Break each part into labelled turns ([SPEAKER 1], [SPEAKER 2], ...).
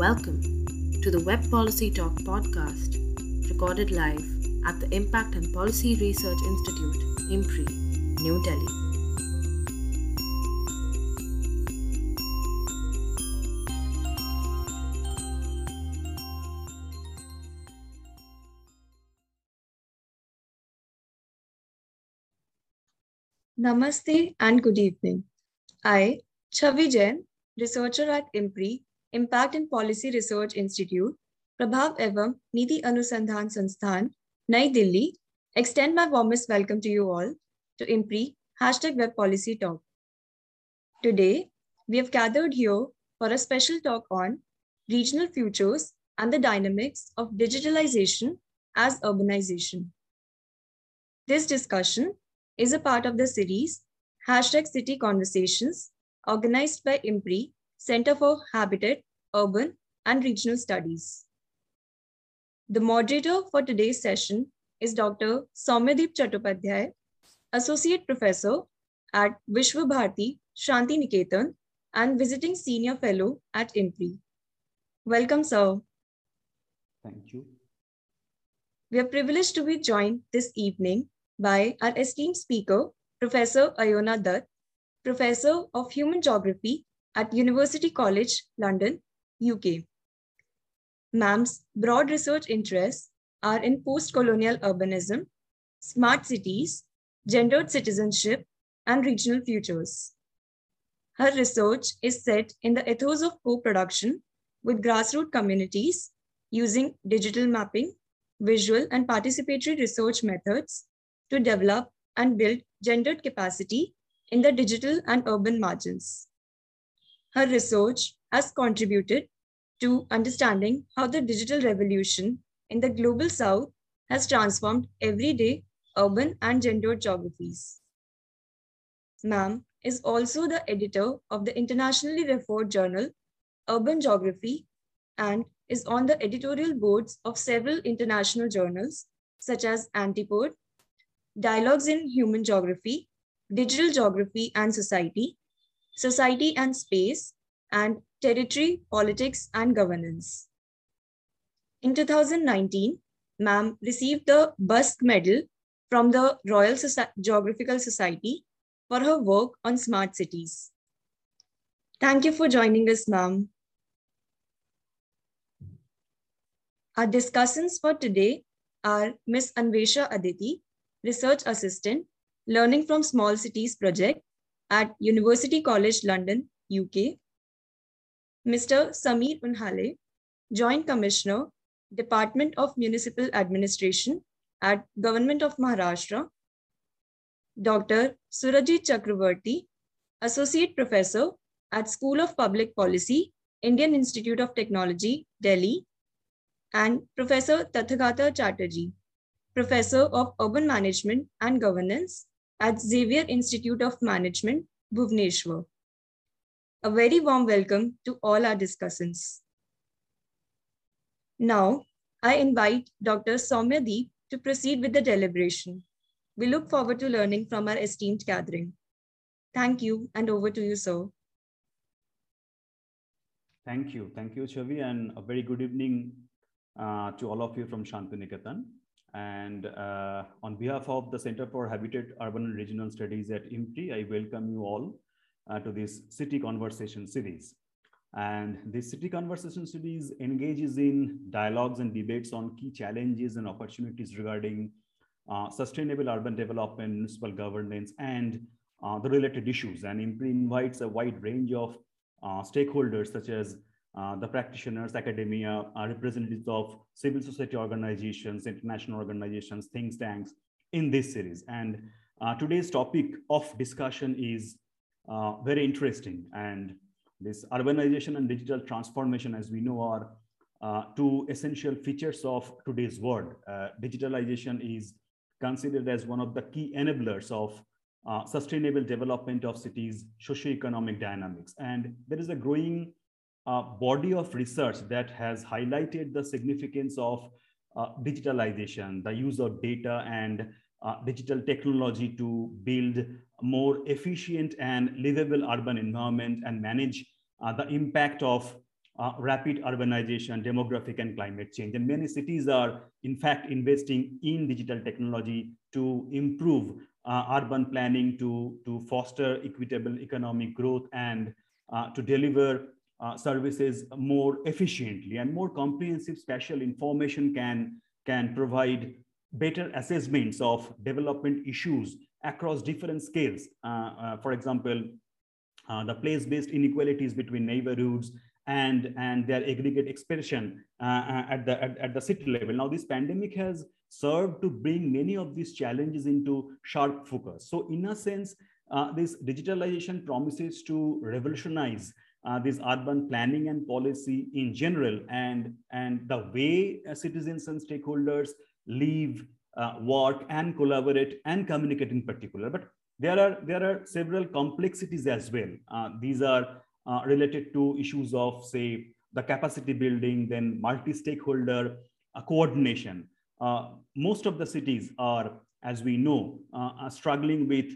[SPEAKER 1] Welcome to the Web Policy Talk podcast, recorded live at the Impact and Policy Research Institute, IMPRI, New Delhi.
[SPEAKER 2] Namaste and good evening. I, Chavi Jain, researcher at IMPRI, Impact and Policy Research Institute, Prabhav Evam Niti Anusandhan Sansthan, Nai Delhi, extend my warmest welcome to you all to IMPRI hashtag Web Policy Talk. Today, we have gathered here for a special talk on regional futures and the dynamics of digitalization as urbanization. This discussion is a part of the series Hashtag City Conversations, organized by IMPRI, Center for Habitat, Urban and Regional Studies. The moderator for today's session is Dr. Soumyadip Chattopadhyay, Associate Professor at Visva-Bharati Shanti Niketan and Visiting Senior Fellow at IMPRI. Welcome, sir.
[SPEAKER 3] Thank you.
[SPEAKER 2] We are privileged to be joined this evening by our esteemed speaker, Professor Ayona Datta, Professor of Human Geography at University College, London, UK. MAM's broad research interests are in post-colonial urbanism, smart cities, gendered citizenship, and regional futures. Her research is set in the ethos of co-production with grassroots communities using digital mapping, visual and participatory research methods to develop and build gendered capacity in the digital and urban margins. Her research has contributed to understanding how the digital revolution in the global south has transformed everyday urban and gendered geographies. Ma'am is also the editor of the internationally referred journal Urban Geography and is on the editorial boards of several international journals such as Antipode, Dialogues in Human Geography, Digital Geography and Society, Society and Space, and Territory, Politics and Governance. In 2019, Ma'am received the Busk Medal from the Royal Soci Geographical Society for her work on smart cities. Thank you for joining us, ma'am. Our discussants for today are Ms. Anwesha Aditi, Research Assistant, Learning from Small Cities Project at University College London, UK. Mr. Sameer Unhale, Joint Commissioner, Department of Municipal Administration at Government of Maharashtra. Dr. Surajit Chakravarty, Associate Professor at School of Public Policy, Indian Institute of Technology, Delhi, and Professor Tathagata Chatterji, Professor of Urban Management and Governance at Xavier Institute of Management, Bhubaneswar. A very warm welcome to all our discussants. Now, I invite Dr. Soumyadip to proceed with the deliberation. We look forward to learning from our esteemed gathering. Thank you, and over to you, sir.
[SPEAKER 3] Thank you. Thank you, Chavi, and a very good evening uh, to all of you from Shantiniketan. And uh, on behalf of the Center for Habitat, Urban and Regional Studies at IMPRI, I welcome you all uh, to this City Conversation series. And this City Conversation series engages in dialogues and debates on key challenges and opportunities regarding uh, sustainable urban development, municipal governance, and uh, the related issues. And IMPRI invites a wide range of uh, stakeholders such as uh, the practitioners, academia, uh, representatives of civil society organizations, international organizations, think tanks in this series. And uh, today's topic of discussion is very interesting. And this urbanization and digital transformation, as we know, are uh, two essential features of today's world. Uh, digitalization is considered as one of the key enablers of uh, sustainable development of cities' socioeconomic dynamics. And there is a growing uh, body of research that has highlighted the significance of uh, digitalization, the use of data and uh, digital technology to build more efficient and livable urban environment and manage the impact of uh, rapid urbanization, demographic and climate change. And many cities are in fact investing in digital technology to improve uh, urban planning, to, to foster equitable economic growth and uh, to deliver uh, services more efficiently and more comprehensive spatial information can, can provide better assessments of development issues across different scales. Uh, uh, for example, uh, the place-based inequalities between neighborhoods and, and their aggregate expression at, the, at, at the city level. Now, this pandemic has served to bring many of these challenges into sharp focus. So in a sense, uh, this digitalization promises to revolutionize uh, this urban planning and policy in general and, and the way uh, citizens and stakeholders live, uh, work and collaborate and communicate in particular. But there are, there are several complexities as well. Uh, these are uh, related to issues of say the capacity building, then multi-stakeholder uh, coordination. most of the cities are, as we know, are struggling with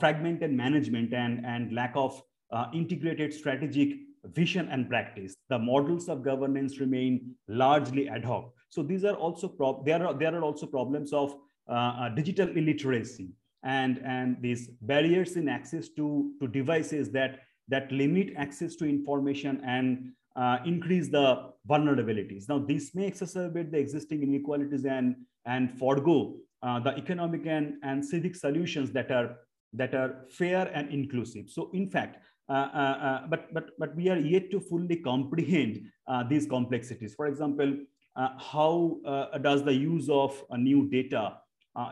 [SPEAKER 3] fragmented management and, and lack of uh, integrated strategic vision and practice. The models of governance remain largely ad hoc. So these are also there are there are also problems of uh, uh, digital illiteracy and and these barriers in access to to devices that that limit access to information and uh, increase the vulnerabilities. Now, this may exacerbate the existing inequalities and, and forego uh, the economic and, and civic solutions that are, that are fair and inclusive. So in fact, Uh, uh, uh, but, but, but we are yet to fully comprehend these complexities. For example, how does the use of new data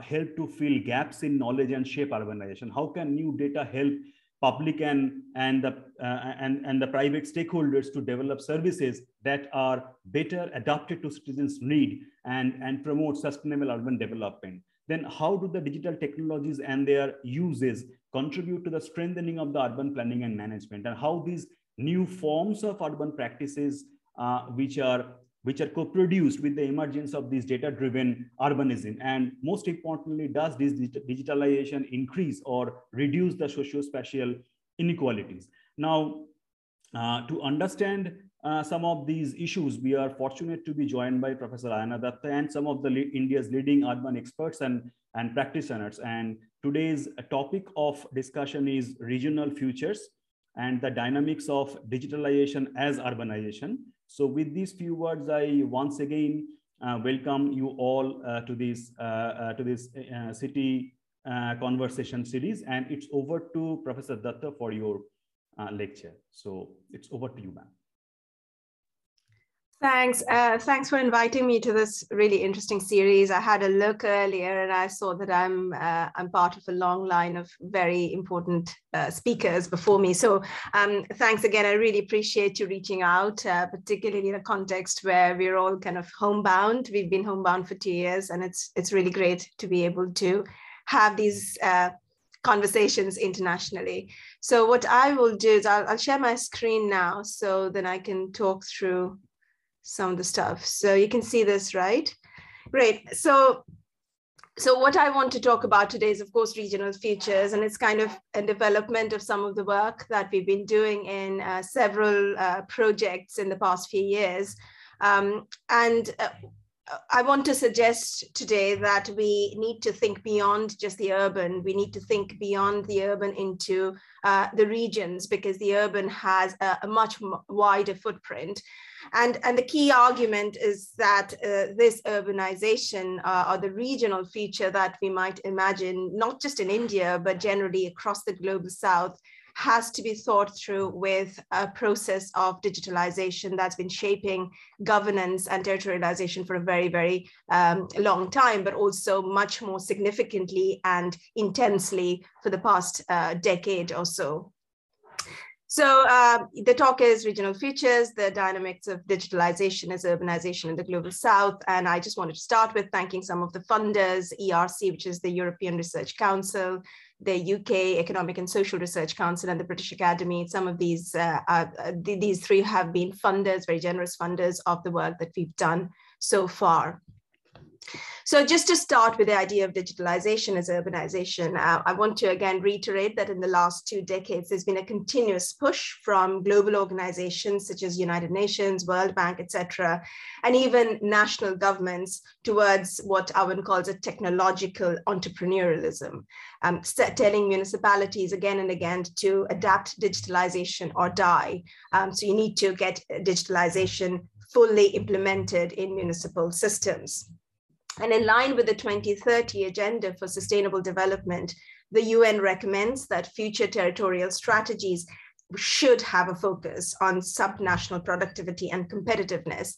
[SPEAKER 3] help to fill gaps in knowledge and shape urbanization? How can new data help public and, and, the, uh, and, and the private stakeholders to develop services that are better adapted to citizens' need and, and promote sustainable urban development. Then how do the digital technologies and their uses contribute to the strengthening of the urban planning and management? And how these new forms of urban practices uh, which are which are co-produced with the emergence of this data-driven urbanism? And most importantly does this digitalization increase or reduce the socio-spatial inequalities? Now uh, to understand uh, some of these issues, we are fortunate to be joined by Professor Ayona Datta and some of the India's leading urban experts and, and practitioners. And today's topic of discussion is regional futures and the dynamics of digitalization as urbanization. So with these few words, I once again uh, welcome you all uh, to this, uh, uh, to this uh, city conversation series. And it's over to Professor Datta for your lecture. So it's over to you, ma'am.
[SPEAKER 4] Thanks. Uh, thanks for inviting me to this really interesting series. I had a look earlier and I saw that I'm uh, I'm part of a long line of very important uh, speakers before me. So um, thanks again. I really appreciate you reaching out, uh, particularly in a context where we're all kind of homebound. We've been homebound for two years, and it's it's really great to be able to have these uh, conversations internationally. So what I will do is I'll, I'll share my screen now so then I can talk through some of the stuff. So you can see this, right? Great. So so what I want to talk about today is, of course, regional futures, and it's kind of a development of some of the work that we've been doing in uh, several uh, projects in the past few years. Um, and uh, I want to suggest today that we need to think beyond just the urban. We need to think beyond the urban into uh, the regions because the urban has a, a much wider footprint. And, and the key argument is that uh, this urbanization uh, or the regional feature that we might imagine, not just in India, but generally across the global south, has to be thought through with a process of digitalization that's been shaping governance and territorialization for a very, very um, long time, but also much more significantly and intensely for the past uh, decade or so. So uh, the talk is regional futures, the dynamics of digitalization as urbanization in the global south. And I just wanted to start with thanking some of the funders, ERC, which is the European Research Council, the UK Economic and Social Research Council and the British Academy. Some of these, uh, uh, these three have been funders, very generous funders of the work that we've done so far. So just to start with the idea of digitalization as urbanization, uh, I want to again reiterate that in the last two decades, there's been a continuous push from global organizations such as United Nations, World Bank, etc., and even national governments towards what Owen calls a technological entrepreneurialism, um, telling municipalities again and again to adapt digitalization or die. Um, so you need to get digitalization fully implemented in municipal systems. And in line with the 2030 Agenda for Sustainable Development, the UN recommends that future territorial strategies should have a focus on subnational productivity and competitiveness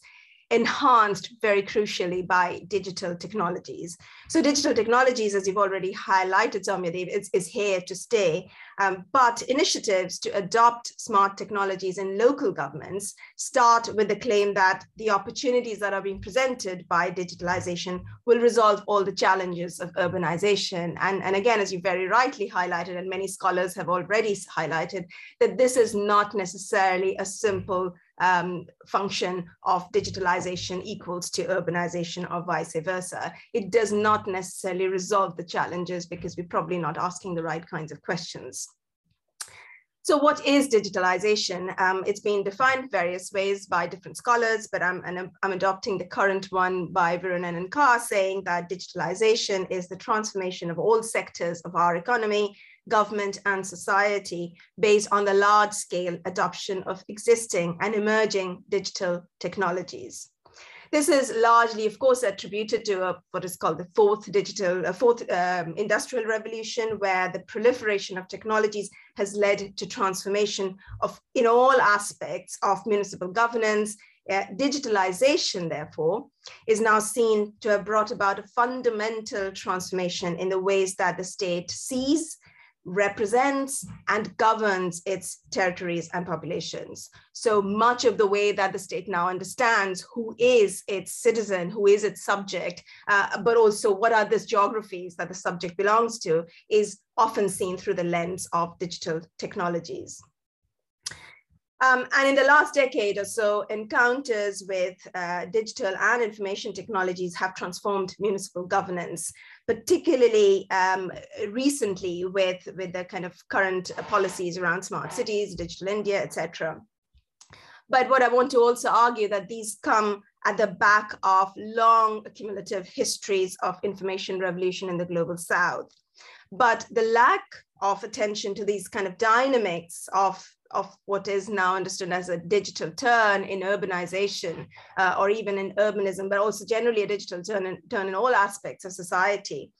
[SPEAKER 4] enhanced very crucially by digital technologies. So digital technologies, as you've already highlighted, Soumyadip, is, is here to stay. Um, but initiatives to adopt smart technologies in local governments start with the claim that the opportunities that are being presented by digitalization will resolve all the challenges of urbanization. And, and again, as you very rightly highlighted, and many scholars have already highlighted, that this is not necessarily a simple um, function of digitalization equals to urbanization or vice versa. It does not necessarily resolve the challenges because we're probably not asking the right kinds of questions. So what is digitalization? Um, it's been defined various ways by different scholars, but I'm, I'm, adopting the current one by Virunen and Carr saying that digitalization is the transformation of all sectors of our economy government and society based on the large scale adoption of existing and emerging digital technologies. This is largely, of course, attributed to a, what is called the fourth digital, uh, fourth um, industrial revolution, where the proliferation of technologies has led to transformation of in all aspects of municipal governance. Uh, digitalization, therefore, is now seen to have brought about a fundamental transformation in the ways that the state sees represents and governs its territories and populations. So much of the way that the state now understands who is its citizen, who is its subject, uh, but also what are the geographies that the subject belongs to is often seen through the lens of digital technologies. Um, and in the last decade or so, encounters with uh, digital and information technologies have transformed municipal governance, particularly um, recently with, with the kind of current policies around smart cities, digital India, etc. But what I want to also argue that these come at the back of long accumulative histories of information revolution in the global south. But the lack of attention to these kind of dynamics of of what is now understood as a digital turn in urbanization uh, or even in urbanism, but also generally a digital turn in, turn in all aspects of society,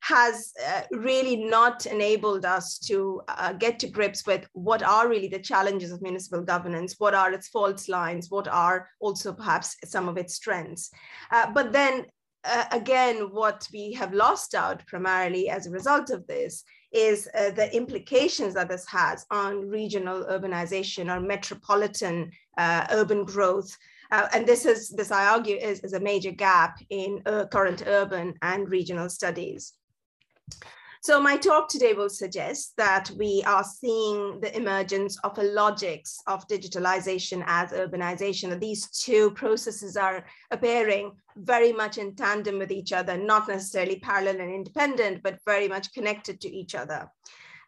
[SPEAKER 4] has uh, really not enabled us to uh, get to grips with what are really the challenges of municipal governance, what are its fault lines, what are also perhaps some of its strengths. Uh, but then uh, again, what we have lost out primarily as a result of this is uh, the implications that this has on regional urbanization or metropolitan uh, urban growth. Uh, and this is, this I argue, is, is a major gap in uh, current urban and regional studies. So my talk today will suggest that we are seeing the emergence of a logics of digitalization as urbanization. That these two processes are appearing very much in tandem with each other, not necessarily parallel and independent, but very much connected to each other.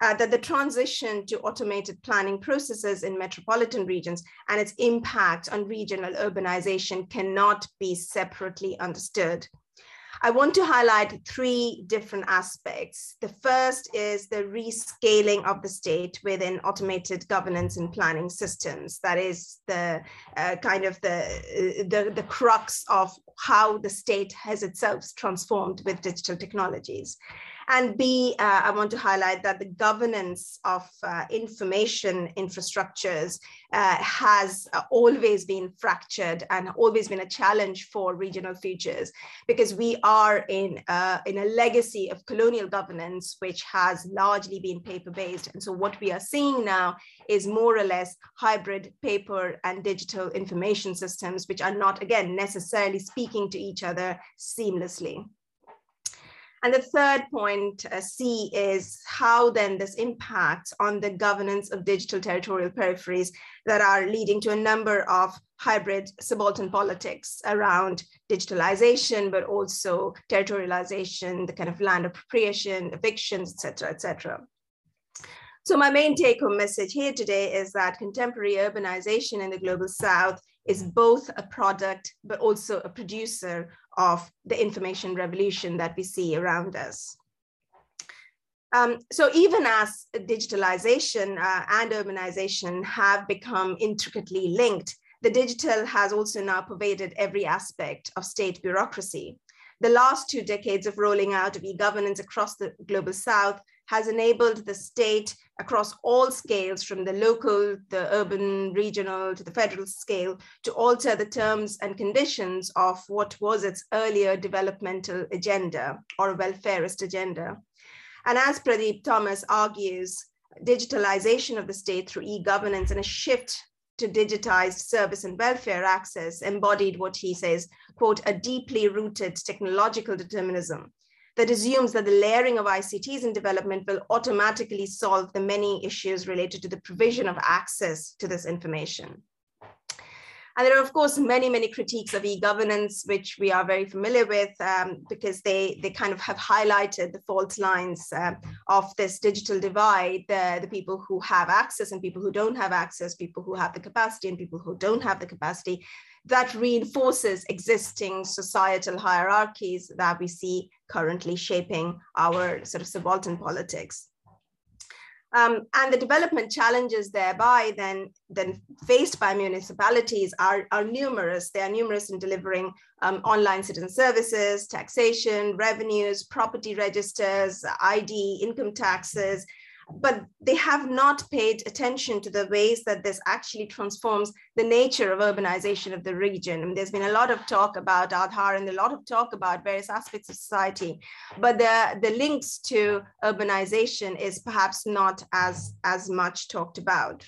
[SPEAKER 4] Uh, that the transition to automated planning processes in metropolitan regions and its impact on regional urbanization cannot be separately understood. I want to highlight three different aspects. The first is the rescaling of the state within automated governance and planning systems. That is the uh, kind of the, the, the crux of how the state has itself transformed with digital technologies. And B, uh, I want to highlight that the governance of uh, information infrastructures uh, has uh, always been fractured and always been a challenge for regional futures because we are in, uh, in a legacy of colonial governance, which has largely been paper-based. And so what we are seeing now is more or less hybrid paper and digital information systems, which are not, again, necessarily speaking to each other seamlessly. And the third point, uh, C, is how then this impacts on the governance of digital territorial peripheries that are leading to a number of hybrid subaltern politics around digitalization, but also territorialization, the kind of land appropriation, evictions, et cetera, et cetera. So my main take home message here today is that contemporary urbanization in the global South is both a product, but also a producer of the information revolution that we see around us. Um, so even as digitalization uh, and urbanization have become intricately linked, the digital has also now pervaded every aspect of state bureaucracy. The last two decades of rolling out of e-governance across the global south has enabled the state across all scales from the local, the urban, regional to the federal scale to alter the terms and conditions of what was its earlier developmental agenda or welfareist agenda. And as Pradeep Thomas argues, digitalization of the state through e-governance and a shift to digitized service and welfare access embodied what he says, quote, a deeply rooted technological determinism that assumes that the layering of ICTs in development will automatically solve the many issues related to the provision of access to this information. And there are, of course, many, many critiques of e-governance, which we are very familiar with um, because they, they kind of have highlighted the fault lines uh, of this digital divide, the, the people who have access and people who don't have access, people who have the capacity and people who don't have the capacity, that reinforces existing societal hierarchies that we see currently shaping our sort of subaltern politics. Um, and the development challenges thereby then, then faced by municipalities are, are numerous. They are numerous in delivering um, online citizen services, taxation, revenues, property registers, ID, income taxes, but they have not paid attention to the ways that this actually transforms the nature of urbanization of the region. And there's been a lot of talk about Aadhaar and a lot of talk about various aspects of society, but the, the links to urbanization is perhaps not as, as much talked about.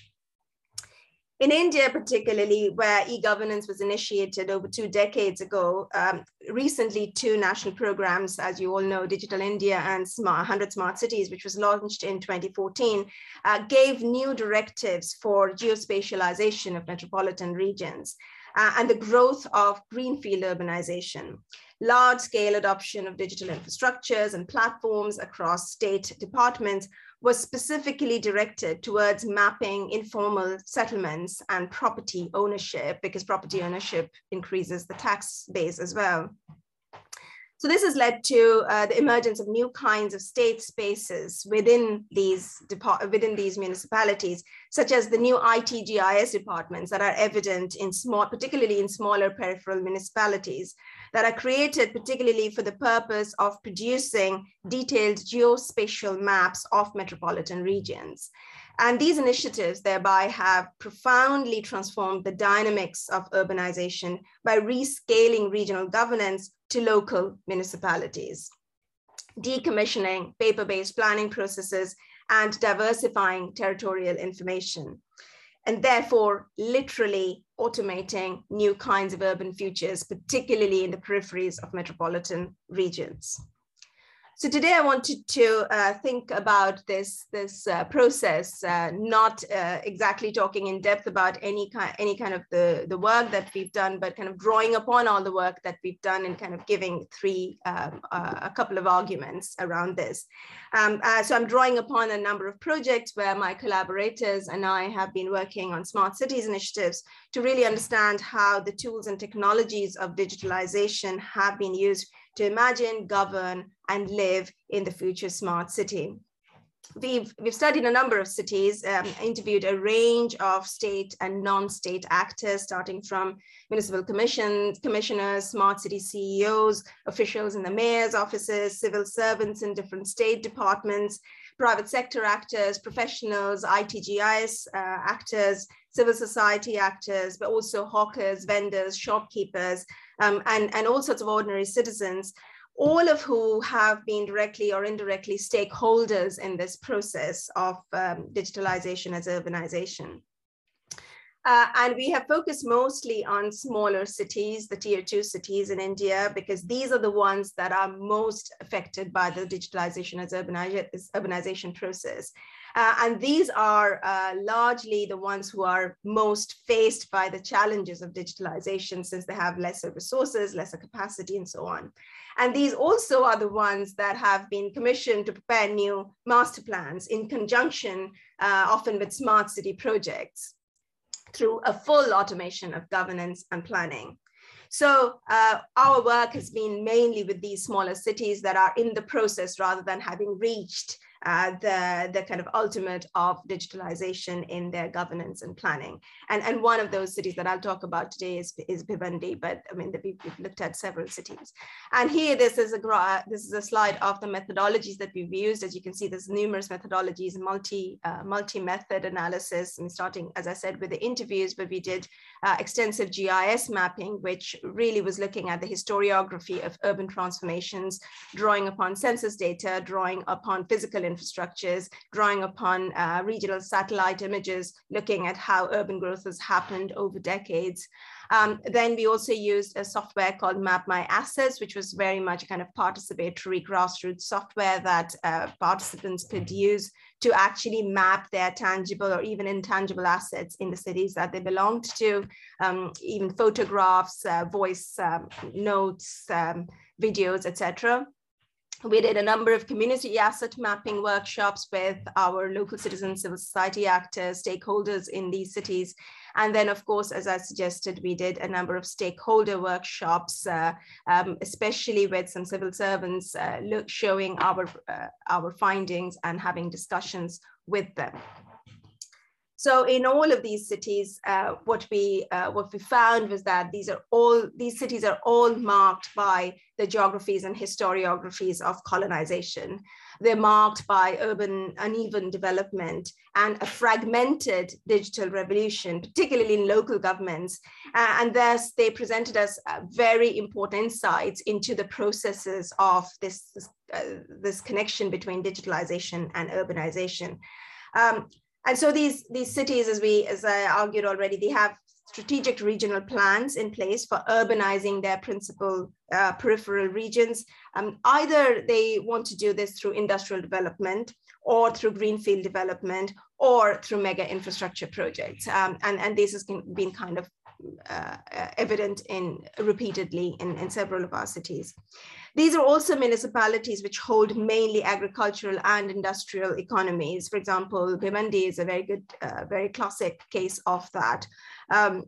[SPEAKER 4] In India, particularly, where e-governance was initiated over two decades ago, um, recently two national programs, as you all know, Digital India and Smart, 100 Smart Cities, which was launched in 2014, uh, gave new directives for geospatialization of metropolitan regions uh, and the growth of greenfield urbanization. Large scale adoption of digital infrastructures and platforms across state departments was specifically directed towards mapping informal settlements and property ownership because property ownership increases the tax base as well. So this has led to uh, the emergence of new kinds of state spaces within these within these municipalities, such as the new ITGIS departments that are evident in small, particularly in smaller peripheral municipalities, that are created particularly for the purpose of producing detailed geospatial maps of metropolitan regions. And these initiatives thereby have profoundly transformed the dynamics of urbanization by rescaling regional governance to local municipalities, decommissioning paper-based planning processes and diversifying territorial information and therefore literally automating new kinds of urban futures, particularly in the peripheries of metropolitan regions. So today I wanted to uh, think about this, this uh, process, uh, not uh, exactly talking in depth about any kind, any kind of the, the work that we've done, but kind of drawing upon all the work that we've done and kind of giving three, um, uh, a couple of arguments around this. Um, uh, so I'm drawing upon a number of projects where my collaborators and I have been working on smart cities initiatives to really understand how the tools and technologies of digitalization have been used to imagine, govern, and live in the future smart city. We've, we've studied a number of cities, um, interviewed a range of state and non-state actors, starting from municipal commissions, commissioners, smart city CEOs, officials in the mayor's offices, civil servants in different state departments, private sector actors, professionals, ITGIS uh, actors, civil society actors, but also hawkers, vendors, shopkeepers, um, and, and all sorts of ordinary citizens, all of who have been directly or indirectly stakeholders in this process of um, digitalization as urbanization. Uh, and we have focused mostly on smaller cities, the tier two cities in India, because these are the ones that are most affected by the digitalization as urbanization process. Uh, and these are uh, largely the ones who are most faced by the challenges of digitalization since they have lesser resources, lesser capacity, and so on. And these also are the ones that have been commissioned to prepare new master plans in conjunction, uh, often with smart city projects through a full automation of governance and planning. So uh, our work has been mainly with these smaller cities that are in the process rather than having reached uh, the, the kind of ultimate of digitalization in their governance and planning. And, and one of those cities that I'll talk about today is, is Bhiwandi, but I mean, the, we've looked at several cities. And here, this is, a, this is a slide of the methodologies that we've used. As you can see, there's numerous methodologies, multi, uh, multi-method analysis, and starting, as I said, with the interviews, but we did uh, extensive GIS mapping, which really was looking at the historiography of urban transformations, drawing upon census data, drawing upon physical infrastructures, drawing upon uh, regional satellite images, looking at how urban growth has happened over decades. Um, then we also used a software called Map My Assets, which was very much a kind of participatory grassroots software that uh, participants could use to actually map their tangible or even intangible assets in the cities that they belonged to, um, even photographs, uh, voice um, notes, um, videos, etc we did a number of community asset mapping workshops with our local citizen civil society actors, stakeholders in these cities. And then, of course, as I suggested, we did a number of stakeholder workshops, uh, um, especially with some civil servants uh, look, showing our, uh, our findings and having discussions with them. So in all of these cities, uh, what we uh, what we found was that these are all these cities are all marked by the geographies and historiographies of colonization. They're marked by urban uneven development and a fragmented digital revolution, particularly in local governments. Uh, and thus they presented us uh, very important insights into the processes of this, this, uh, this connection between digitalization and urbanization. Um, and so these, these cities, as we, as I argued already, they have strategic regional plans in place for urbanizing their principal uh, peripheral regions. Um, either they want to do this through industrial development or through greenfield development or through mega infrastructure projects. Um, and, and this has been kind of uh, evident in repeatedly in, in several of our cities. These are also municipalities which hold mainly agricultural and industrial economies. For example, Bhiwandi is a very good, uh, very classic case of that. Um,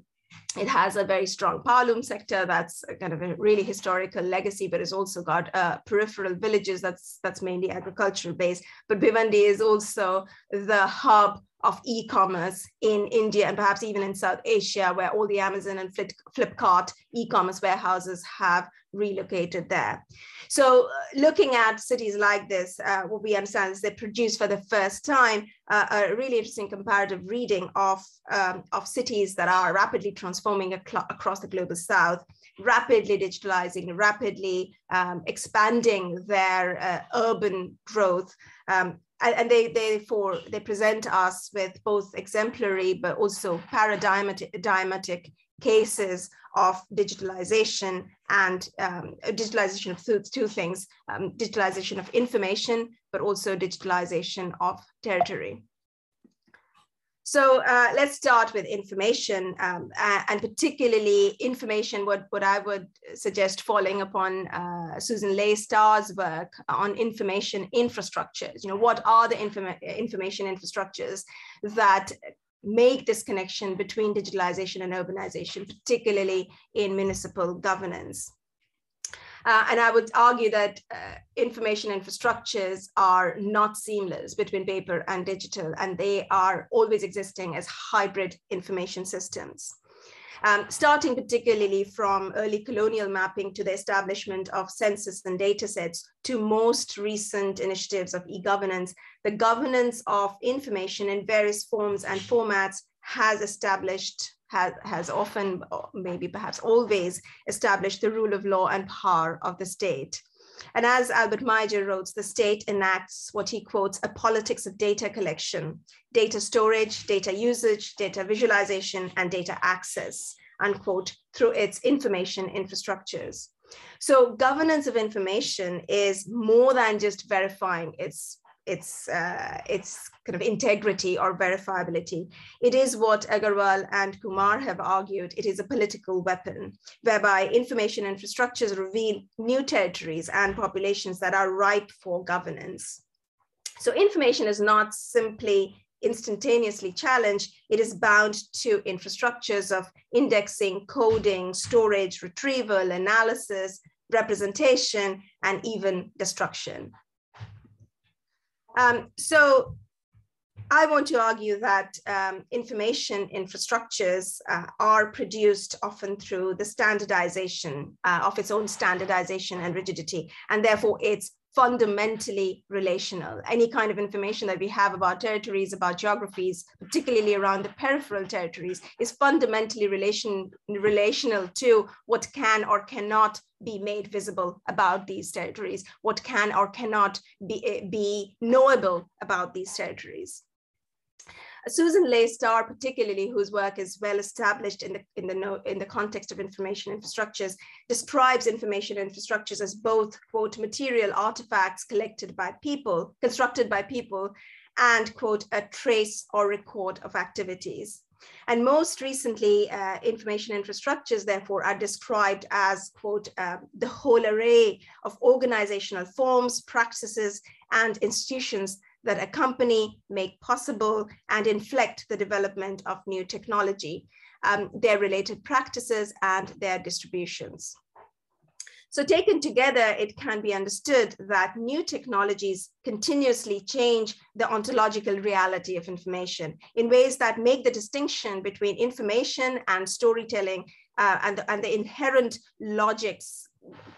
[SPEAKER 4] it has a very strong powerloom sector that's kind of a really historical legacy, but it's also got uh, peripheral villages that's that's mainly agricultural based. But Bhiwandi is also the hub of e-commerce in India and perhaps even in South Asia, where all the Amazon and Flipkart e-commerce warehouses have relocated there. So uh, looking at cities like this, uh, what we understand is they produce for the first time uh, a really interesting comparative reading of, um, of cities that are rapidly transforming across the global south, rapidly digitalizing, rapidly um, expanding their uh, urban growth, um, and, and they therefore they present us with both exemplary but also paradigmatic cases of digitalization and um, digitalization of two, two things, um, digitalization of information, but also digitalization of territory. So uh, let's start with information um, and particularly information, what, what I would suggest following upon uh, Susan Star's work on information infrastructures. You know, what are the informa information infrastructures that make this connection between digitalization and urbanization, particularly in municipal governance? Uh, and I would argue that uh, information infrastructures are not seamless between paper and digital, and they are always existing as hybrid information systems. Um, starting particularly from early colonial mapping to the establishment of census and data sets to most recent initiatives of e-governance, the governance of information in various forms and formats has established has, has often, uh, maybe perhaps always, established the rule of law and power of the state. And as Albert Meijer wrote, the state enacts what he quotes a politics of data collection, data storage, data usage, data visualization, and data access, unquote, through its information infrastructures. So governance of information is more than just verifying its its uh, its kind of integrity or verifiability. It is what Agarwal and Kumar have argued. It is a political weapon whereby information infrastructures reveal new territories and populations that are ripe for governance. So information is not simply instantaneously challenged, it is bound to infrastructures of indexing, coding, storage, retrieval, analysis, representation, and even destruction. Um, so I want to argue that um, information infrastructures uh, are produced often through the standardization uh, of its own standardization and rigidity, and therefore it's fundamentally relational. Any kind of information that we have about territories, about geographies, particularly around the peripheral territories, is fundamentally relation, relational to what can or cannot be made visible about these territories, what can or cannot be, eh, be knowable about these territories. Susan Leigh Star, particularly, whose work is well established in the, in, the, in the context of information infrastructures, describes information infrastructures as both, quote, material artifacts collected by people, constructed by people, and, quote, a trace or record of activities. And most recently, uh, information infrastructures, therefore, are described as, quote, uh, the whole array of organizational forms, practices, and institutions that accompany, make possible, and inflect the development of new technology, um, their related practices, and their distributions. So taken together, it can be understood that new technologies continuously change the ontological reality of information in ways that make the distinction between information and storytelling uh, and, the, and the inherent logics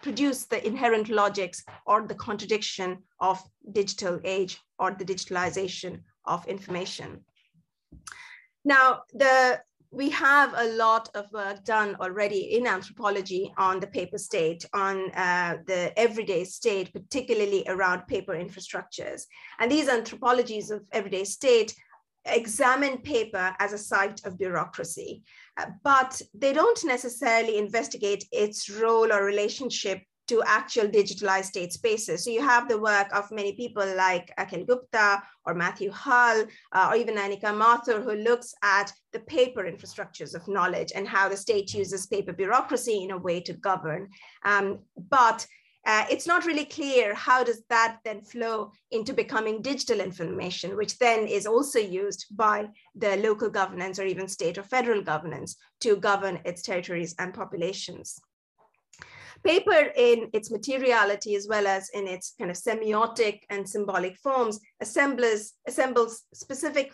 [SPEAKER 4] produce the inherent logics or the contradiction of digital age or the digitalization of information. Now, the, we have a lot of work done already in anthropology on the paper state, on uh, the everyday state, particularly around paper infrastructures. And these anthropologies of everyday state examine paper as a site of bureaucracy, but they don't necessarily investigate its role or relationship to actual digitalized state spaces. So you have the work of many people like Akhil Gupta or Matthew Hull, uh, or even Anika Mathur, who looks at the paper infrastructures of knowledge and how the state uses paper bureaucracy in a way to govern. Um, but uh, it's not really clear how does that then flow into becoming digital information, which then is also used by the local governance or even state or federal governance to govern its territories and populations. Paper in its materiality as well as in its kind of semiotic and symbolic forms assembles, assembles specific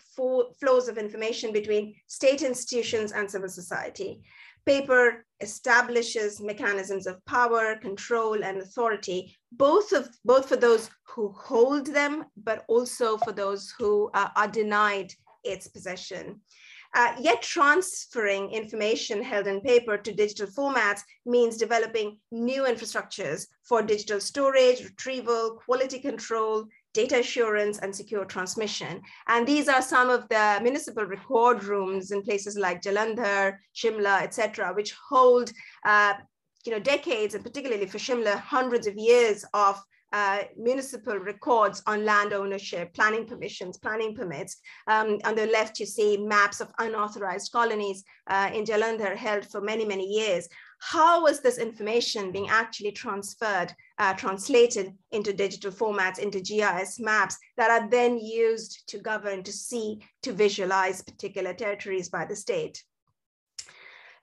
[SPEAKER 4] flows of information between state institutions and civil society. Paper establishes mechanisms of power, control, and authority, both, of, both for those who hold them, but also for those who uh, are denied its possession. Uh, yet transferring information held in paper to digital formats means developing new infrastructures for digital storage, retrieval, quality control, data assurance and secure transmission. And these are some of the municipal record rooms in places like Jalandhar, Shimla, etc., which hold uh, you know, decades, and particularly for Shimla, hundreds of years of uh, municipal records on land ownership, planning permissions, planning permits. Um, on the left, you see maps of unauthorized colonies uh, in Jalandhar held for many, many years how was this information being actually transferred, uh, translated into digital formats, into GIS maps that are then used to govern, to see, to visualize particular territories by the state.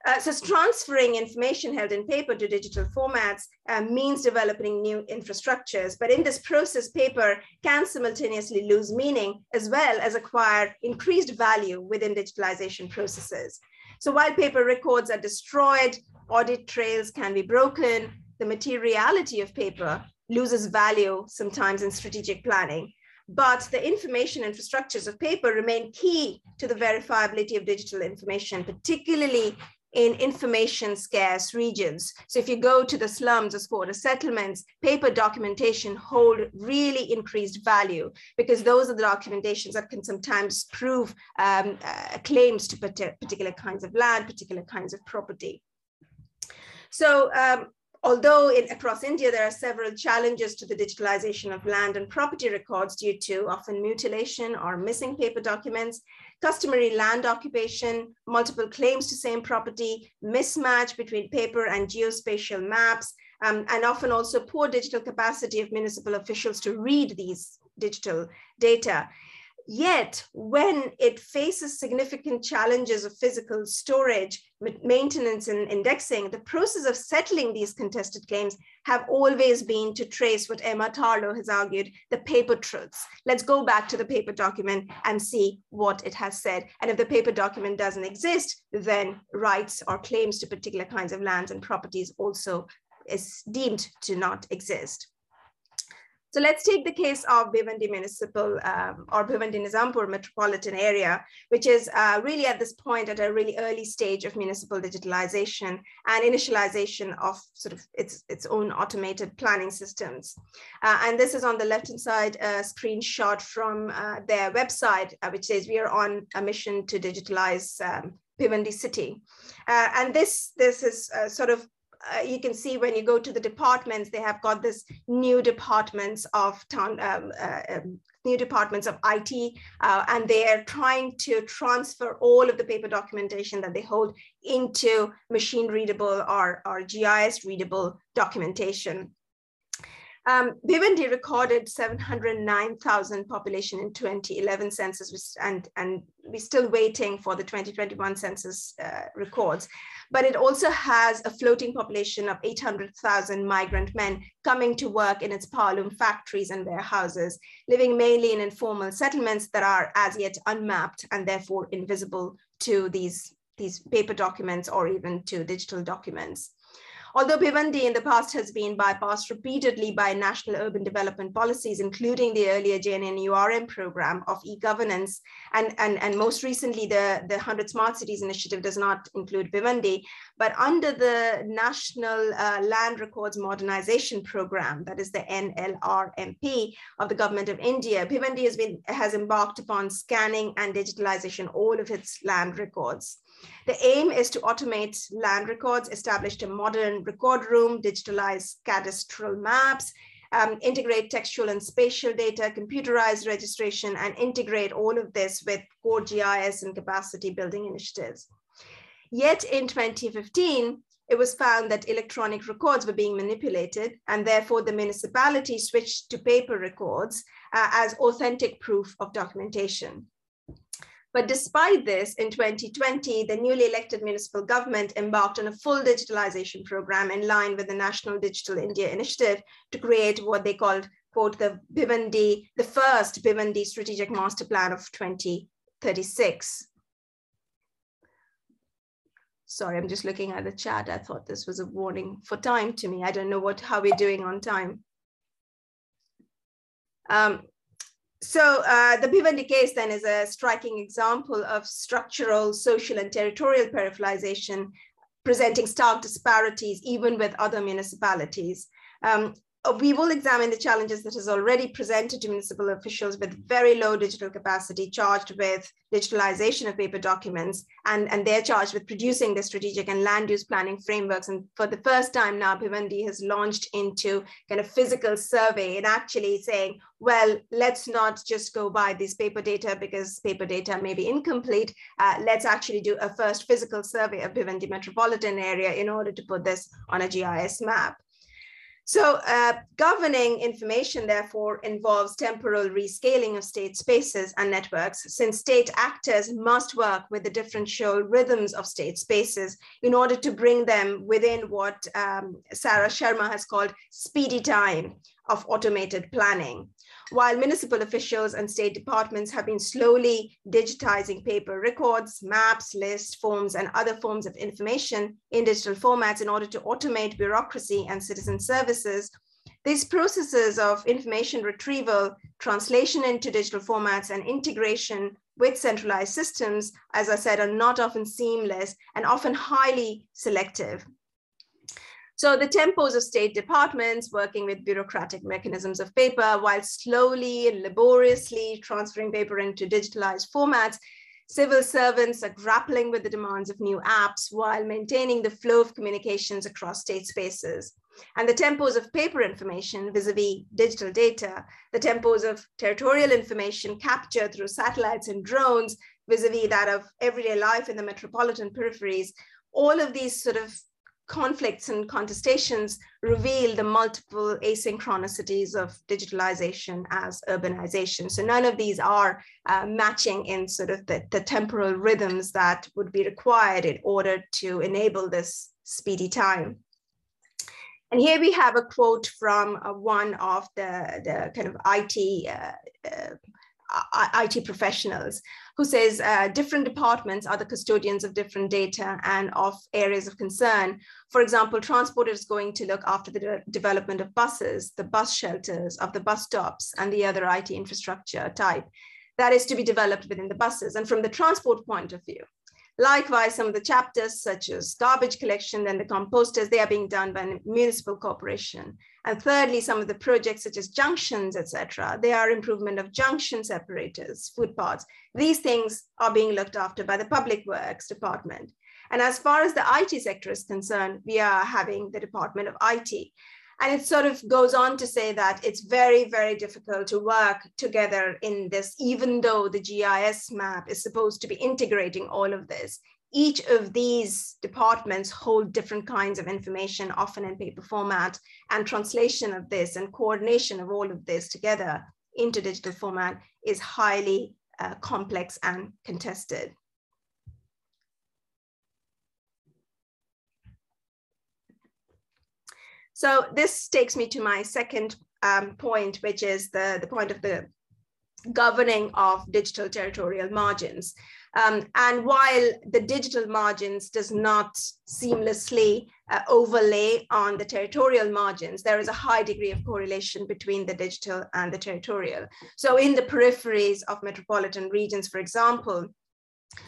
[SPEAKER 4] Uh, so transferring information held in paper to digital formats uh, means developing new infrastructures. But in this process, paper can simultaneously lose meaning as well as acquire increased value within digitalization processes. So while paper records are destroyed, audit trails can be broken, the materiality of paper loses value sometimes in strategic planning. But the information infrastructures of paper remain key to the verifiability of digital information, particularly in information scarce regions. So if you go to the slums or squatter settlements, paper documentation hold really increased value because those are the documentations that can sometimes prove um, uh, claims to particular kinds of land, particular kinds of property. So um, although in, across India, there are several challenges to the digitalization of land and property records due to often mutilation or missing paper documents, customary land occupation, multiple claims to same property, mismatch between paper and geospatial maps, um, and often also poor digital capacity of municipal officials to read these digital data. Yet, when it faces significant challenges of physical storage, maintenance, and indexing, the process of settling these contested claims have always been to trace what Emma Tarlo has argued the paper truths. Let's go back to the paper document and see what it has said. And if the paper document doesn't exist, then rights or claims to particular kinds of lands and properties also is deemed to not exist. So let's take the case of Bhiwandi Municipal um, or Bhiwandi Nizampur metropolitan area, which is uh, really at this point at a really early stage of municipal digitalization and initialization of sort of its, its own automated planning systems. Uh, and this is on the left-hand side, a screenshot from uh, their website, uh, which says we are on a mission to digitalize um, city. Uh, and this, this is sort of uh, you can see when you go to the departments, they have got this new departments of town, um, uh, um, new departments of IT, uh, and they are trying to transfer all of the paper documentation that they hold into machine readable or, or GIS readable documentation. Um, recorded 709,000 population in 2011 census, and, and we're still waiting for the 2021 census uh, records. But it also has a floating population of 800,000 migrant men coming to work in its powerloom factories and warehouses, living mainly in informal settlements that are as yet unmapped and therefore invisible to these, these paper documents or even to digital documents. Although Bhiwandi in the past has been bypassed repeatedly by national urban development policies, including the earlier JNNURM program of e-governance, and, and, and most recently the, the 100 Smart Cities initiative does not include Bhiwandi, but under the National uh, Land Records Modernization Program, that is the NLRMP of the Government of India, Bhiwandi has, been, has embarked upon scanning and digitalization all of its land records. The aim is to automate land records, establish a modern record room, digitalize cadastral maps, um, integrate textual and spatial data, computerize registration, and integrate all of this with core GIS and capacity building initiatives. Yet in 2015, it was found that electronic records were being manipulated, and therefore the municipality switched to paper records uh, as authentic proof of documentation. But despite this, in 2020, the newly elected municipal government embarked on a full digitalization program in line with the National Digital India Initiative to create what they called, quote, the Bhiwandi, the first Bhiwandi Strategic Master Plan of 2036. Sorry, I'm just looking at the chat. I thought this was a warning for time to me. I don't know what how we're doing on time. Um, so uh, the Bhiwandi case then is a striking example of structural, social, and territorial peripheralization presenting stark disparities even with other municipalities. Um, we will examine the challenges that is already presented to municipal officials with very low digital capacity charged with digitalization of paper documents and, and they're charged with producing the strategic and land use planning frameworks. And for the first time now Bhiwandi has launched into kind of physical survey and actually saying well let's not just go by this paper data because paper data may be incomplete. Uh, let's actually do a first physical survey of Bhiwandi metropolitan area in order to put this on a GIS map so uh, governing information, therefore, involves temporal rescaling of state spaces and networks, since state actors must work with the differential rhythms of state spaces in order to bring them within what um, Sarah Sharma has called speedy time of automated planning. While municipal officials and state departments have been slowly digitizing paper records, maps, lists, forms, and other forms of information in digital formats in order to automate bureaucracy and citizen services, these processes of information retrieval, translation into digital formats, and integration with centralized systems, as I said, are not often seamless and often highly selective. So the tempos of state departments working with bureaucratic mechanisms of paper while slowly and laboriously transferring paper into digitalized formats, civil servants are grappling with the demands of new apps while maintaining the flow of communications across state spaces. And the tempos of paper information vis-a-vis digital data, the tempos of territorial information captured through satellites and drones vis-a-vis -vis that of everyday life in the metropolitan peripheries, all of these sort of conflicts and contestations reveal the multiple asynchronicities of digitalization as urbanization. So none of these are uh, matching in sort of the, the temporal rhythms that would be required in order to enable this speedy time. And here we have a quote from uh, one of the, the kind of IT uh, uh IT professionals who says uh, different departments are the custodians of different data and of areas of concern. For example, transport is going to look after the de development of buses, the bus shelters, of the bus stops, and the other IT infrastructure type that is to be developed within the buses. And from the transport point of view, Likewise, some of the chapters such as garbage collection and the composters, they are being done by municipal corporation. And thirdly, some of the projects such as junctions, etc., they are improvement of junction separators, footpaths. These things are being looked after by the public works department. And as far as the IT sector is concerned, we are having the Department of IT. And it sort of goes on to say that it's very, very difficult to work together in this, even though the GIS map is supposed to be integrating all of this. Each of these departments hold different kinds of information, often in paper format, and translation of this and coordination of all of this together into digital format is highly uh, complex and contested. So this takes me to my second um, point, which is the, the point of the governing of digital territorial margins. Um, and while the digital margins does not seamlessly uh, overlay on the territorial margins, there is a high degree of correlation between the digital and the territorial. So in the peripheries of metropolitan regions, for example,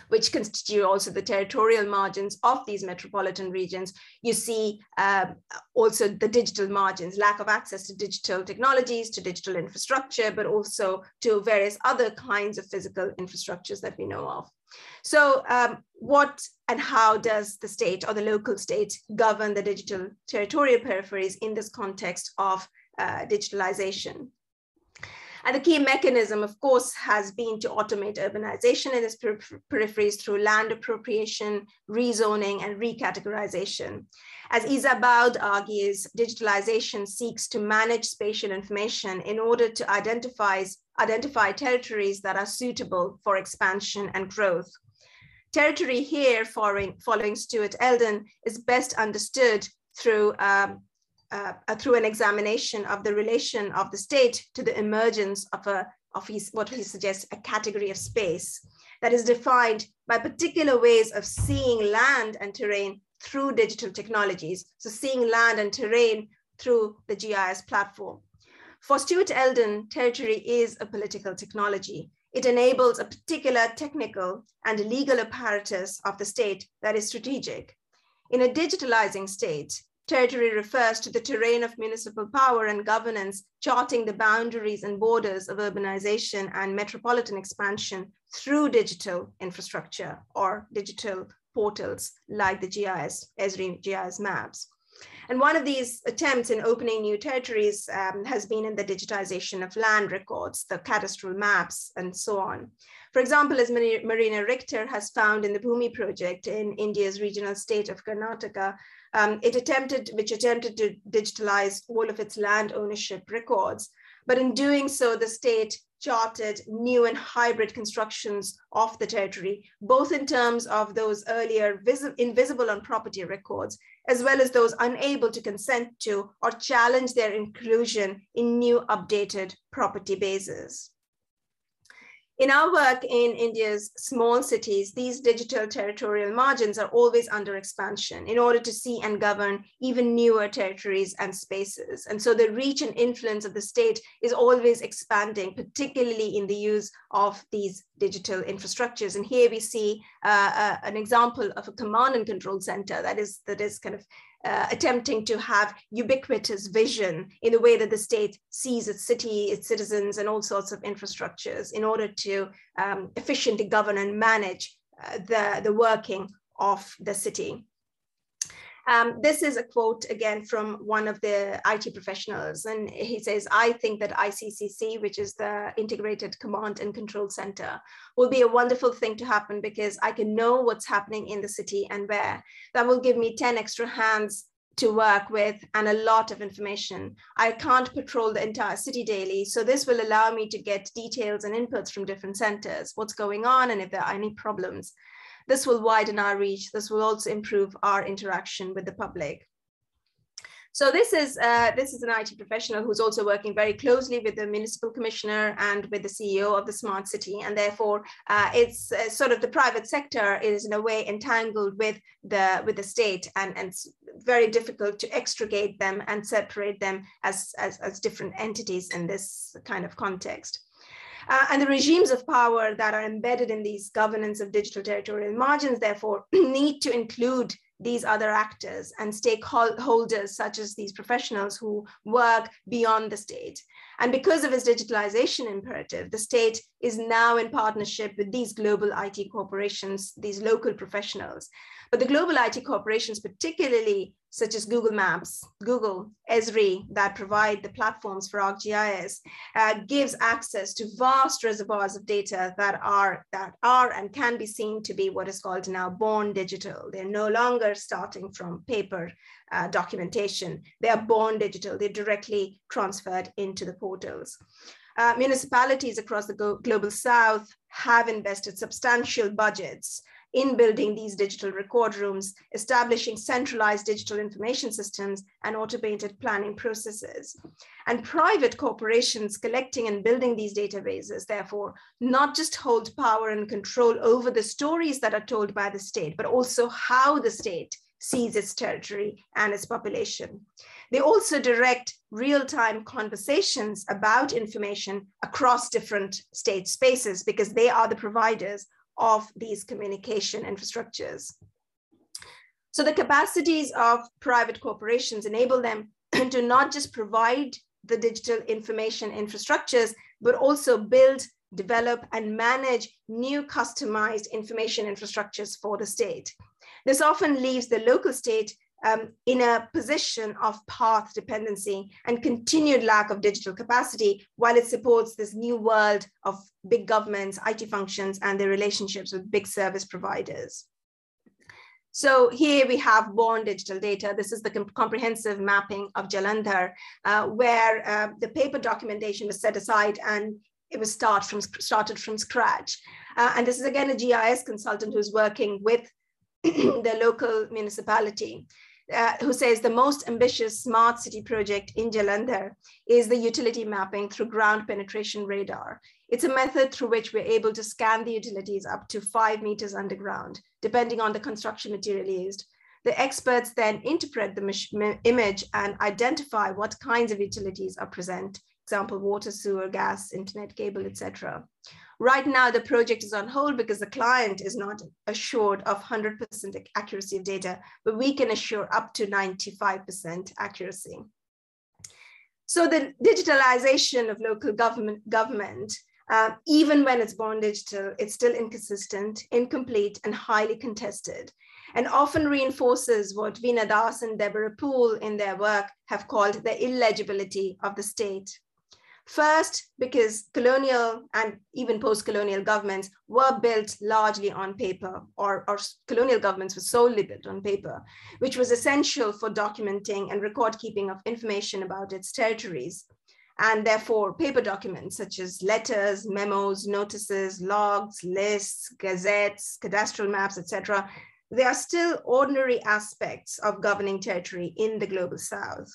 [SPEAKER 4] which constitute also the territorial margins of these metropolitan regions. You see um, also the digital margins, lack of access to digital technologies, to digital infrastructure, but also to various other kinds of physical infrastructures that we know of. So um, what and how does the state or the local state govern the digital territorial peripheries in this context of uh, digitalization? And the key mechanism, of course, has been to automate urbanization in its per peripheries through land appropriation, rezoning, and recategorization. As Isa Baud argues, digitalization seeks to manage spatial information in order to identify, identify territories that are suitable for expansion and growth. Territory here, following, following Stuart Elden, is best understood through um, uh, through an examination of the relation of the state to the emergence of a of his, what he suggests a category of space that is defined by particular ways of seeing land and terrain through digital technologies. So seeing land and terrain through the GIS platform. For Stuart Elden, territory is a political technology. It enables a particular technical and legal apparatus of the state that is strategic. In a digitalizing state, Territory refers to the terrain of municipal power and governance, charting the boundaries and borders of urbanization and metropolitan expansion through digital infrastructure or digital portals like the GIS, Esri GIS maps. And one of these attempts in opening new territories um, has been in the digitization of land records, the cadastral maps, and so on. For example, as Marina Richter has found in the Bhumi project in India's regional state of Karnataka, um, it attempted, which attempted to digitalize all of its land ownership records. But in doing so, the state charted new and hybrid constructions of the territory, both in terms of those earlier invisible on property records, as well as those unable to consent to or challenge their inclusion in new updated property bases. In our work in India's small cities, these digital territorial margins are always under expansion in order to see and govern even newer territories and spaces. And so the reach and influence of the state is always expanding, particularly in the use of these digital infrastructures. And here we see uh, uh, an example of a command and control center that is, that is kind of uh, attempting to have ubiquitous vision in the way that the state sees its city, its citizens, and all sorts of infrastructures in order to um, efficiently govern and manage uh, the, the working of the city. Um, this is a quote again from one of the IT professionals, and he says, I think that ICCC, which is the Integrated Command and Control Center, will be a wonderful thing to happen because I can know what's happening in the city and where. That will give me 10 extra hands to work with and a lot of information. I can't patrol the entire city daily, so this will allow me to get details and inputs from different centers, what's going on and if there are any problems. This will widen our reach. This will also improve our interaction with the public. So this is uh, this is an IT professional who's also working very closely with the municipal commissioner and with the CEO of the smart city, and therefore uh, it's uh, sort of the private sector is in a way entangled with the with the state, and and it's very difficult to extricate them and separate them as as, as different entities in this kind of context. Uh, and the regimes of power that are embedded in these governance of digital territorial margins, therefore, need to include these other actors and stakeholders, such as these professionals who work beyond the state. And because of its digitalization imperative, the state is now in partnership with these global IT corporations, these local professionals. But the global IT corporations, particularly such as Google Maps, Google, Esri, that provide the platforms for ArcGIS, uh, gives access to vast reservoirs of data that are, that are and can be seen to be what is called now born digital. They're no longer starting from paper uh, documentation. They are born digital. They're directly transferred into the portals. Uh, municipalities across the global south have invested substantial budgets in building these digital record rooms, establishing centralized digital information systems and automated planning processes. And private corporations collecting and building these databases, therefore, not just hold power and control over the stories that are told by the state, but also how the state sees its territory and its population. They also direct real-time conversations about information across different state spaces because they are the providers of these communication infrastructures. So the capacities of private corporations enable them to not just provide the digital information infrastructures, but also build, develop, and manage new customized information infrastructures for the state. This often leaves the local state um, in a position of path dependency and continued lack of digital capacity while it supports this new world of big governments, IT functions, and their relationships with big service providers. So here we have born digital data. This is the comp comprehensive mapping of Jalandhar, uh, where uh, the paper documentation was set aside and it was start from, started from scratch. Uh, and this is again a GIS consultant who's working with the local municipality uh, who says the most ambitious smart city project in Jalandhar is the utility mapping through ground penetration radar. It's a method through which we're able to scan the utilities up to five meters underground, depending on the construction material used. The experts then interpret the image and identify what kinds of utilities are present, example, water, sewer, gas, internet cable, etc. Right now, the project is on hold because the client is not assured of 100% accuracy of data, but we can assure up to 95% accuracy. So the digitalization of local government, government uh, even when it's born digital, it's still inconsistent, incomplete, and highly contested, and often reinforces what Veena Das and Deborah Poole in their work have called the illegibility of the state. First, because colonial and even post-colonial governments were built largely on paper, or, or colonial governments were solely built on paper, which was essential for documenting and record keeping of information about its territories. And therefore, paper documents such as letters, memos, notices, logs, lists, gazettes, cadastral maps, etc., they are still ordinary aspects of governing territory in the global south.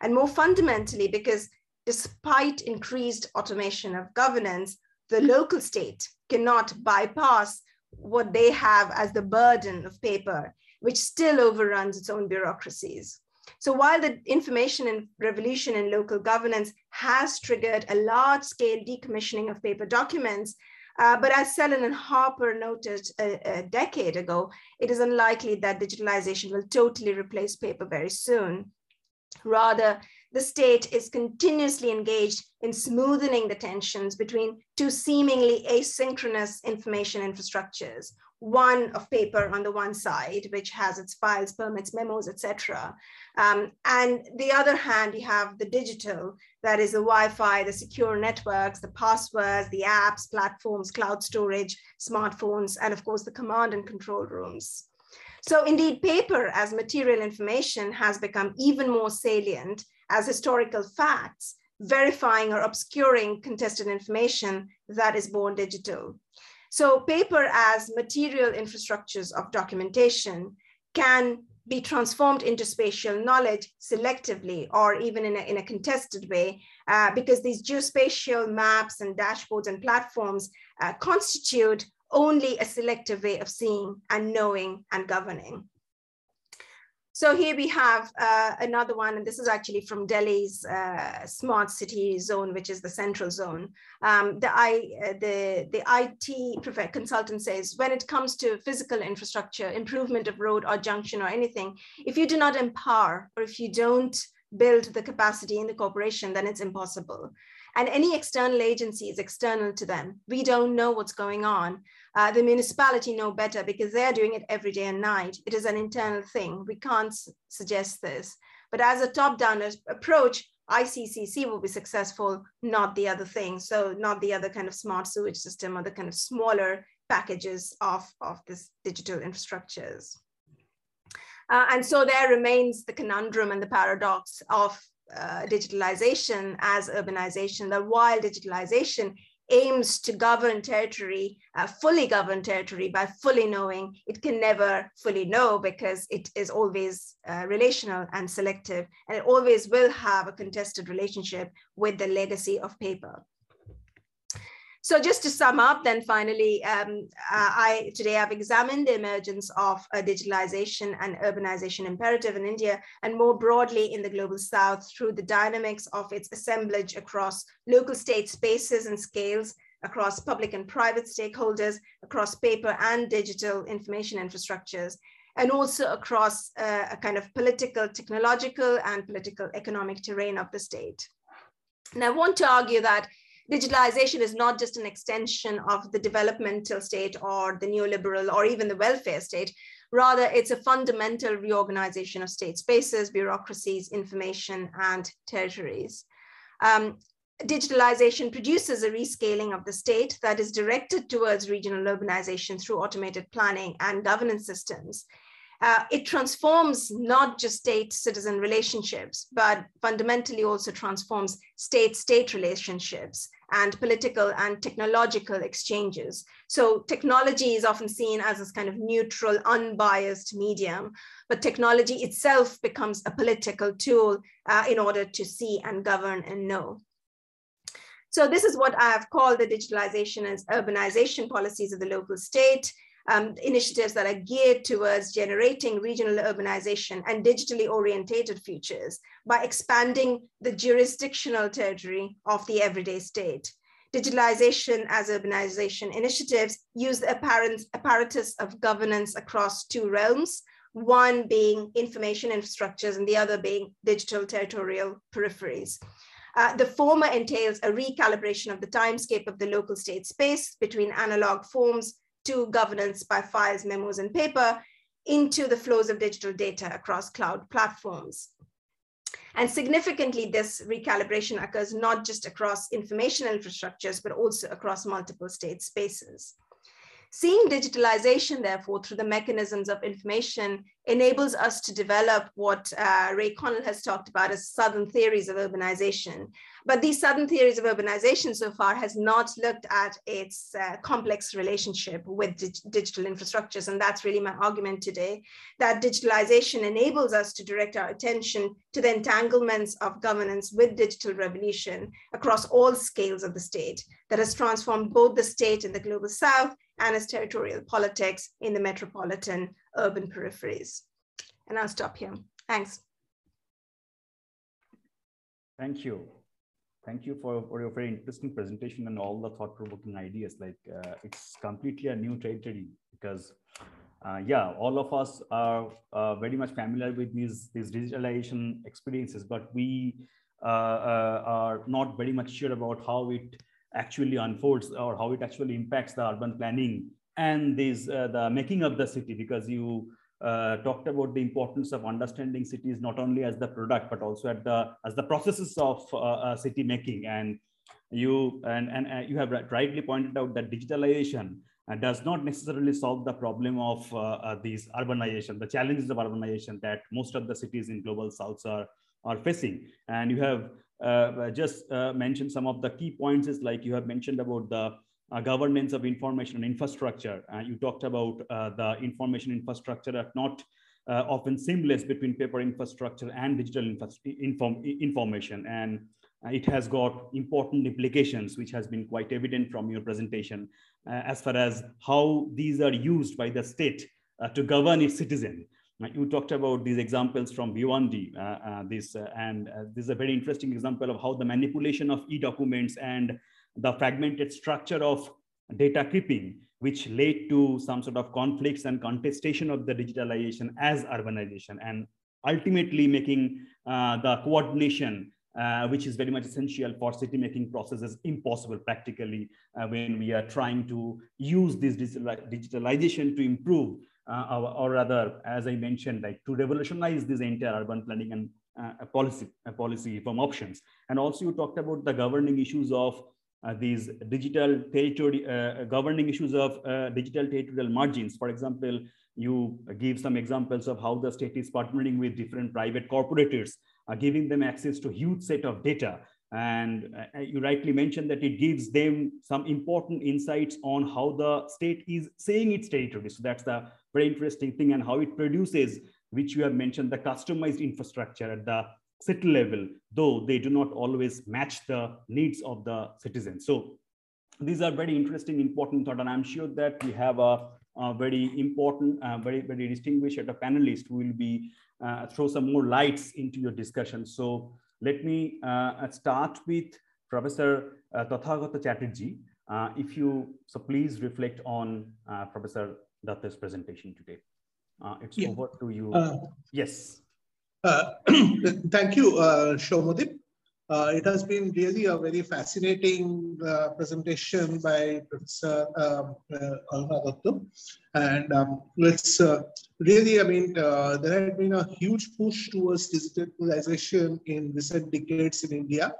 [SPEAKER 4] And more fundamentally, because despite increased automation of governance, the local state cannot bypass what they have as the burden of paper, which still overruns its own bureaucracies. So while the information revolution in local governance has triggered a large scale decommissioning of paper documents, uh, but as Sellen and Harper noted a, a, decade ago, it is unlikely that digitalization will totally replace paper very soon. Rather, the state is continuously engaged in smoothing the tensions between two seemingly asynchronous information infrastructures, one of paper on the one side, which has its files, permits, memos, etc. Um, and the other hand, you have the digital, that is the Wi-Fi, the secure networks, the passwords, the apps, platforms, cloud storage, smartphones, and of course the command and control rooms. So indeed, paper as material information has become even more salient as historical facts, verifying or obscuring contested information that is born digital. So paper as material infrastructures of documentation can be transformed into spatial knowledge selectively or even in a, in a contested way uh, because these geospatial maps and dashboards and platforms uh, constitute only a selective way of seeing and knowing and governing. So here we have uh, another one, and this is actually from Delhi's uh, smart city zone, which is the central zone. Um, the, I, uh, the, the IT consultant says, when it comes to physical infrastructure, improvement of road or junction or anything, if you do not empower or if you don't build the capacity in the corporation, then it's impossible. And any external agency is external to them. We don't know what's going on. Uh, the municipality know better because they're doing it every day and night. It is an internal thing. We can't suggest this. But as a top-down approach, ICCC will be successful, not the other thing. So not the other kind of smart sewage system or the kind of smaller packages of, of this digital infrastructures. Uh, and so there remains the conundrum and the paradox of uh, digitalization as urbanization, that while digitalization aims to govern territory, uh, fully govern territory by fully knowing, it can never fully know because it is always uh, relational and selective, and it always will have a contested relationship with the legacy of paper. So just to sum up, then finally, um, uh, I today have examined the emergence of a digitalization and urbanization imperative in India and more broadly in the global south through the dynamics of its assemblage across local state spaces and scales, across public and private stakeholders, across paper and digital information infrastructures, and also across uh, a kind of political, technological, and political economic terrain of the state. And I want to argue that digitalization is not just an extension of the developmental state or the neoliberal or even the welfare state. Rather, it's a fundamental reorganization of state spaces, bureaucracies, information, and territories. Um, digitalization produces a rescaling of the state that is directed towards regional urbanization through automated planning and governance systems. Uh, it transforms not just state citizen relationships, but fundamentally also transforms state state relationships and political and technological exchanges. So technology is often seen as this kind of neutral, unbiased medium, but technology itself becomes a political tool uh, in order to see and govern and know. So this is what I have called the digitalization and urbanization policies of the local state um, initiatives that are geared towards generating regional urbanization and digitally orientated futures by expanding the jurisdictional territory of the everyday state. Digitalization as urbanization initiatives use the apparatus of governance across two realms, one being information infrastructures and the other being digital territorial peripheries. Uh, the former entails a recalibration of the timescape of the local state space between analog forms to governance by files, memos, and paper into the flows of digital data across cloud platforms. And significantly, this recalibration occurs not just across information infrastructures, but also across multiple state spaces. Seeing digitalization, therefore, through the mechanisms of information enables us to develop what uh, Raewyn Connell has talked about as southern theories of urbanization. But these southern theories of urbanization so far has not looked at its uh, complex relationship with dig digital infrastructures. And that's really my argument today, that digitalization enables us to direct our attention to the entanglements of governance with digital revolution across all scales of the state that has transformed both the state in the global south and its territorial politics in the metropolitan urban peripheries. And I'll stop here. Thanks.
[SPEAKER 3] Thank you thank you for, for your very interesting presentation and all the thought-provoking ideas. Like uh, it's completely a new territory because uh, yeah, all of us are uh, very much familiar with these, these digitalization experiences, but we uh, uh, are not very much sure about how it actually unfolds or how it actually impacts the urban planning and this, uh, the making of the city because you uh, talked about the importance of understanding cities not only as the product but also at the as the processes of uh, uh, city making. And you and and uh, you have rightly pointed out that digitalization uh, does not necessarily solve the problem of uh, these urbanization the challenges of urbanization that most of the cities in global souths are are facing. And you have just mentioned some of the key points is like you have mentioned about the uh, governance of information and infrastructure. Uh, you talked about uh, the information infrastructure are not uh, often seamless between paper infrastructure and digital inform information. And uh, it has got important implications, which has been quite evident from your presentation, uh, as far as how these are used by the state to govern its citizen. You talked about these examples from Bhiwandi, this, and this is a very interesting example of how the manipulation of e-documents and the fragmented structure of data creeping, which led to some sort of conflicts and contestation of the digitalization as urbanization, and ultimately making uh, the coordination, uh, which is very much essential for city making processes, impossible practically uh, when we are trying to use this digitalization to improve uh, our, or rather, as I mentioned, like to revolutionize this entire urban planning and uh, policy, policy from options. And also you talked about the governing issues of uh, these digital territory uh, governing issues of uh, digital territorial margins. For example, you give some examples of how the state is partnering with different private corporators, uh, giving them access to huge set of data. And uh, you rightly mentioned that it gives them some important insights on how the state is saying its territory. So that's the very interesting thing and how it produces, which you have mentioned, the customized infrastructure at the city level, though they do not always match the needs of the citizens. So these are very interesting, important thought, and I'm sure that we have a, a very important, uh, very, very distinguished set of panelists who will be uh, throw some more lights into your discussion. So let me uh, start with Professor uh, Tathagata Chatterji. Uh, if you, so please reflect on uh, Professor Datta's presentation today. Uh, it's yeah. over to you. yes.
[SPEAKER 5] Uh, thank you, uh, Soumyadip. Uh, it has been really a very fascinating uh, presentation by Professor um, uh, And um, let's uh, really, I mean, uh, there had been a huge push towards digitalization in recent decades in India.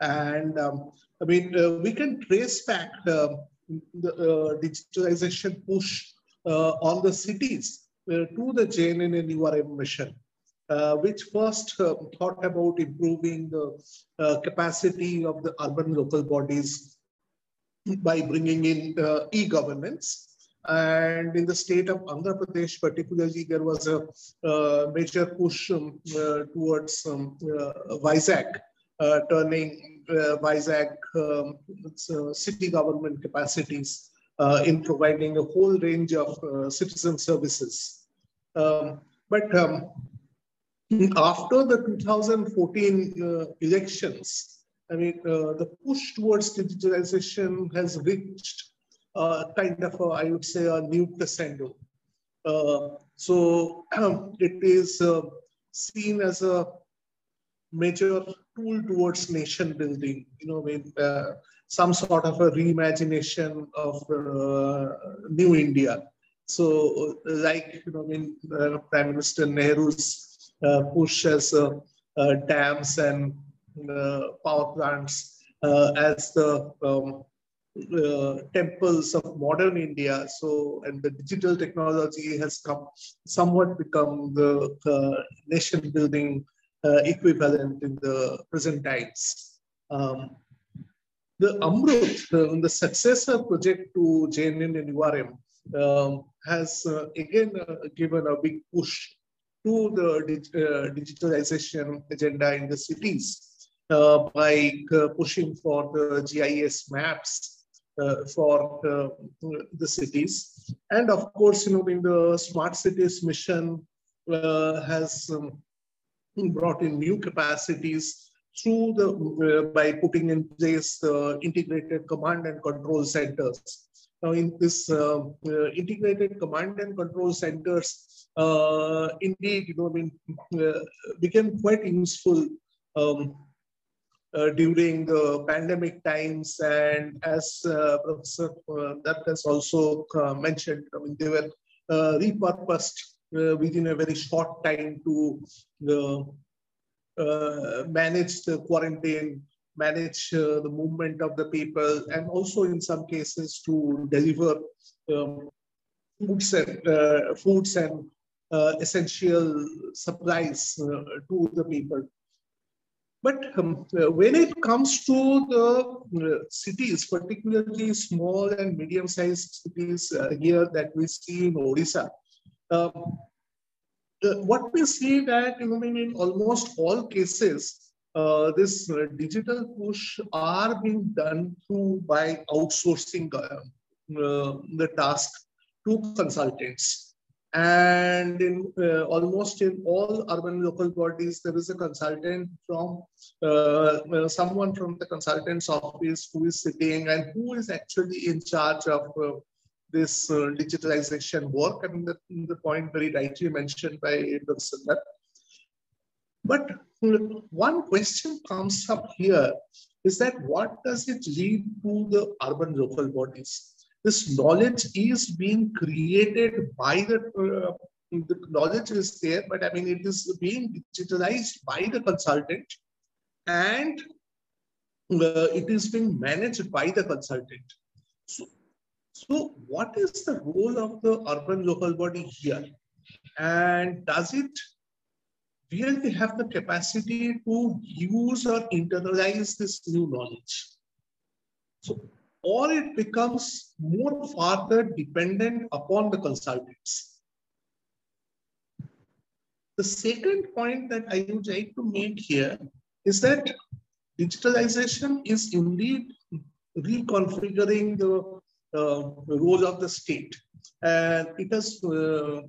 [SPEAKER 5] And um, I mean, we can trace back the digitalization push on the cities to the JNNURM mission uh, which first uh, thought about improving the uh, capacity of the urban local bodies by bringing in uh, e-governance. And in the state of Andhra Pradesh, particularly, there was a uh, major push um, uh, towards um, Vizag, turning Vizag um, city government capacities in providing a whole range of citizen services. Um, but um, after the 2014 uh, elections, I mean, uh, the push towards digitalization has reached uh, kind of, a, I would say, a new crescendo. Uh, so it is uh, seen as a major tool towards nation building, you know, uh, some sort of a reimagination of new India. So, like, you know, mean, Prime Minister Nehru's uh, push as uh, uh, dams and power plants as the um, uh, temples of modern India. So, and the digital technology has come somewhat become the uh, nation building uh, equivalent in the present times. Um, the Amrut, the, the successor project to JNN and URM, um, has uh, again uh, given a big push to the dig uh, digitalization agenda in the cities by pushing for the GIS maps uh, for uh, the cities. And of course, you know, in the smart cities mission uh, has um, brought in new capacities through the by putting in place the integrated command and control centers. Now, in this uh, uh, integrated command and control centers, uh, indeed, you know, I mean, became quite useful um, uh, during the pandemic times. And as uh, Professor uh, Dutt has also uh, mentioned, I mean, they were uh, repurposed uh, within a very short time to manage the quarantine, manage the movement of the people, and also in some cases to deliver um, foods and, foods and essential supplies to the people. But um, uh, when it comes to the uh, cities, particularly small and medium-sized cities uh, here that we see in Odisha, um, uh, what we see that you know, in almost all cases, uh, this uh, digital push are being done through by outsourcing the task to consultants. And in uh, almost in all urban local bodies, there is a consultant from uh, uh, someone from the consultant's office who is sitting and who is actually in charge of uh, this uh, digitalization work. I mean, the, the point very rightly mentioned by Dr. Dutt. But one question comes up here is that what does it lead to the urban local bodies? this knowledge is being created by the, uh, the knowledge is there, but I mean, it is being digitalized by the consultant and uh, it is being managed by the consultant. So, so what is the role of the urban local body here? And does it really have the capacity to use or internalize this new knowledge? So or it becomes more further dependent upon the consultants. The second point that I would like to make here is that digitalization is indeed reconfiguring the role of the state. And it has uh,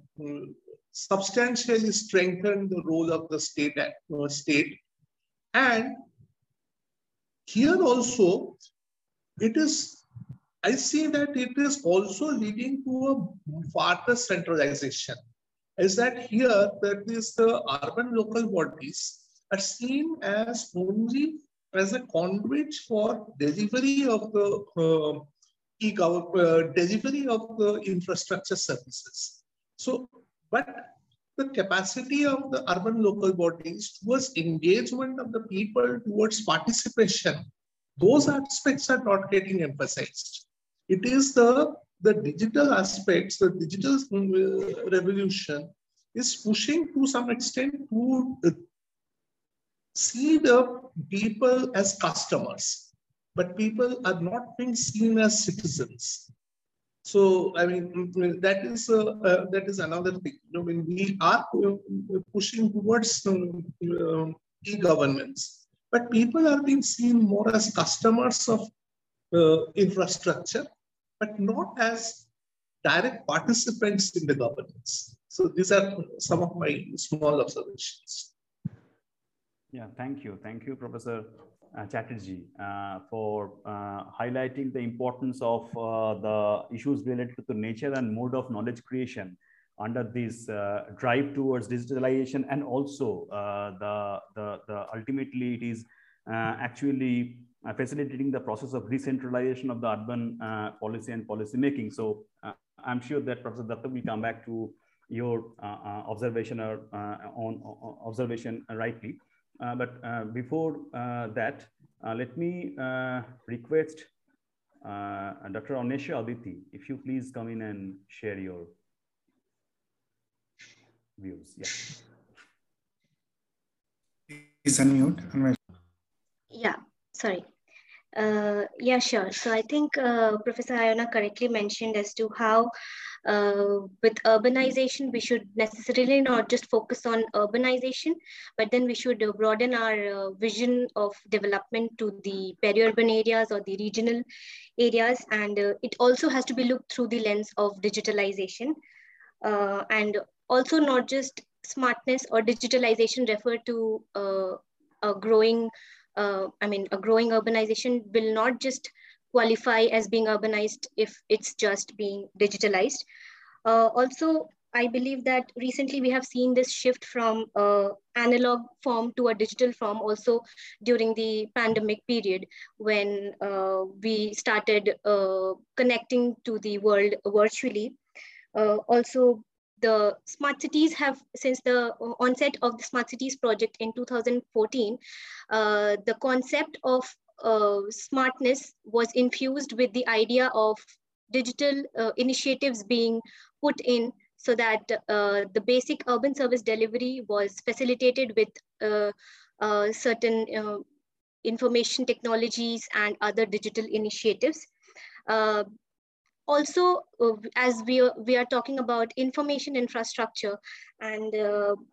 [SPEAKER 5] substantially strengthened the role of the state, uh, state. And here also, it is, I see that it is also leading to a further centralization. Is that here that is the urban local bodies are seen as only as a conduit for delivery of the uh, uh, delivery of the infrastructure services. So, but the capacity of the urban local bodies towards engagement of the people towards participation those aspects are not getting emphasized. It is the, the digital aspects, the digital uh, revolution is pushing to some extent to uh, see the people as customers, but people are not being seen as citizens. So, I mean, that is uh, uh, that is another thing. You know, when we are uh, pushing towards um, uh, e-governments, but people are being seen more as customers of uh, infrastructure, but not as direct participants in the governance. So these are some of my small observations.
[SPEAKER 3] Yeah, thank you. Thank you, Professor uh, Chatterji, uh, for uh, highlighting the importance of uh, the issues related to the nature and mode of knowledge creation under this uh, drive towards digitalization and also uh, the, the, the ultimately it is actually facilitating the process of decentralization of the urban policy and policy making. So I'm sure that Professor Datta will come back to your observation or on, on, observation rightly. But before that, let me request Uh, Dr. Anwesha Aditi, if you please come in and share your views. Yeah.
[SPEAKER 6] Please unmute.
[SPEAKER 7] Yeah, sorry. Uh, yeah, sure. So I think uh, Professor Ayona correctly mentioned as to how uh, with urbanization, we should necessarily not just focus on urbanization, but then we should broaden our uh, vision of development to the peri-urban areas or the regional areas. And uh, it also has to be looked through the lens of digitalization. Uh, and also not just smartness or digitalization refer to a growing uh, I mean, a growing urbanization will not just qualify as being urbanized if it's just being digitalized. Uh, also, I believe that recently we have seen this shift from uh, analog form to a digital form also during the pandemic period when uh, we started uh, connecting to the world virtually. Uh, also, the smart cities have, since the onset of the smart cities project in 2014, uh, the concept of uh, smartness was infused with the idea of digital uh, initiatives being put in so that uh, the basic urban service delivery was facilitated with uh, uh, certain information technologies and other digital initiatives. Also as we are, we are talking about information infrastructure and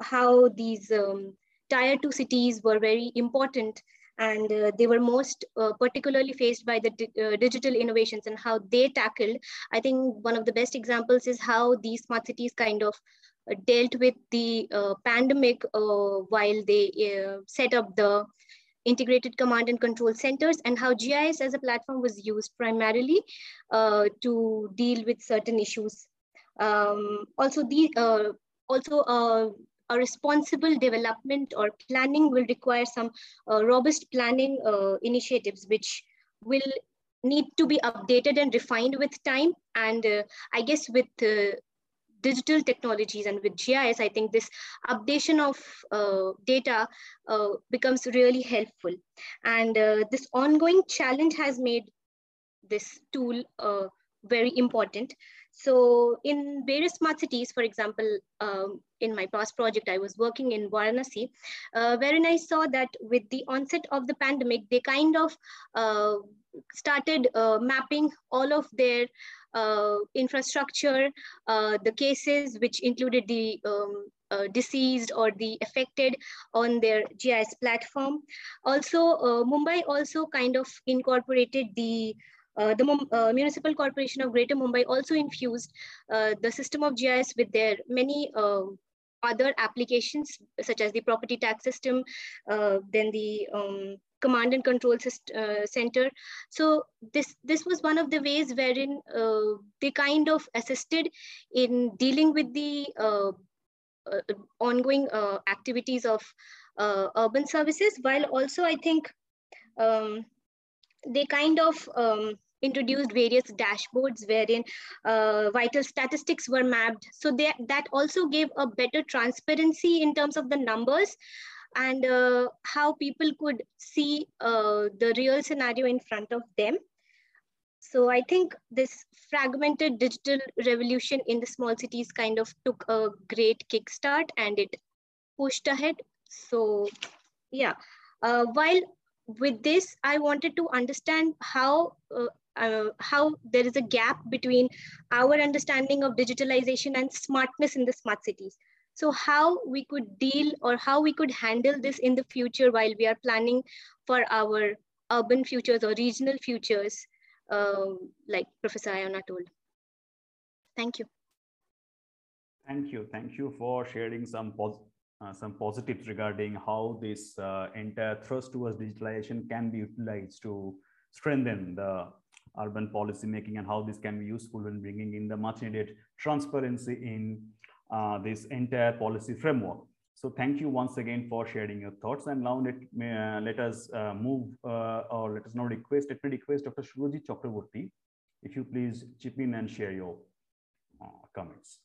[SPEAKER 7] how these um, tier two cities were very important and uh, they were most uh, particularly faced by the di uh, digital innovations and how they tackled i think one of the best examples is how these smart cities kind of uh, dealt with the pandemic while they set up the integrated command and control centers and how GIS as a platform was used primarily uh, to deal with certain issues. Um, also, the, uh, also uh, a responsible development or planning will require some uh, robust planning uh, initiatives, which will need to be updated and refined with time. And uh, I guess with digital technologies and with GIS, I think this updation of uh, data uh, becomes really helpful. And uh, this ongoing challenge has made this tool uh, very important. So in various smart cities, for example, um, in my past project, I was working in Varanasi, uh, wherein I saw that with the onset of the pandemic, they kind of uh, started uh, mapping all of their uh, infrastructure, uh, the cases which included the um, uh, deceased or the affected on their GIS platform. Also, uh, Mumbai also kind of incorporated the uh, the uh, Municipal Corporation of Greater Mumbai also infused the system of GIS with their many other applications such as the property tax system, then the um, command and control uh, center. So this this was one of the ways wherein uh, they kind of assisted in dealing with the uh, uh ongoing uh, activities of uh, urban services, while also I think um, they kind of um, introduced various dashboards wherein uh, vital statistics were mapped. So they, that also gave a better transparency in terms of the numbers and uh, how people could see uh, the real scenario in front of them. So I think this fragmented digital revolution in the small cities kind of took a great kickstart and it pushed ahead. So yeah, uh, while with this, I wanted to understand how uh, uh, how there is a gap between our understanding of digitalization and smartness in the smart cities. So how we could deal or how we could handle this in the future while we are planning for our urban futures or regional futures, uh, like Professor Ayona told. Thank you.
[SPEAKER 3] Thank you. Thank you for sharing some uh, some positives regarding how this uh, entire thrust towards digitalization can be utilized to strengthen the urban policy making and how this can be useful when bringing in the much needed transparency in uh, this entire policy framework. So thank you once again for sharing your thoughts. And now let, uh, let us uh, move uh, or let us now request, let me request Dr. Surajit Chakravarty, if you please chip in and share your uh, comments.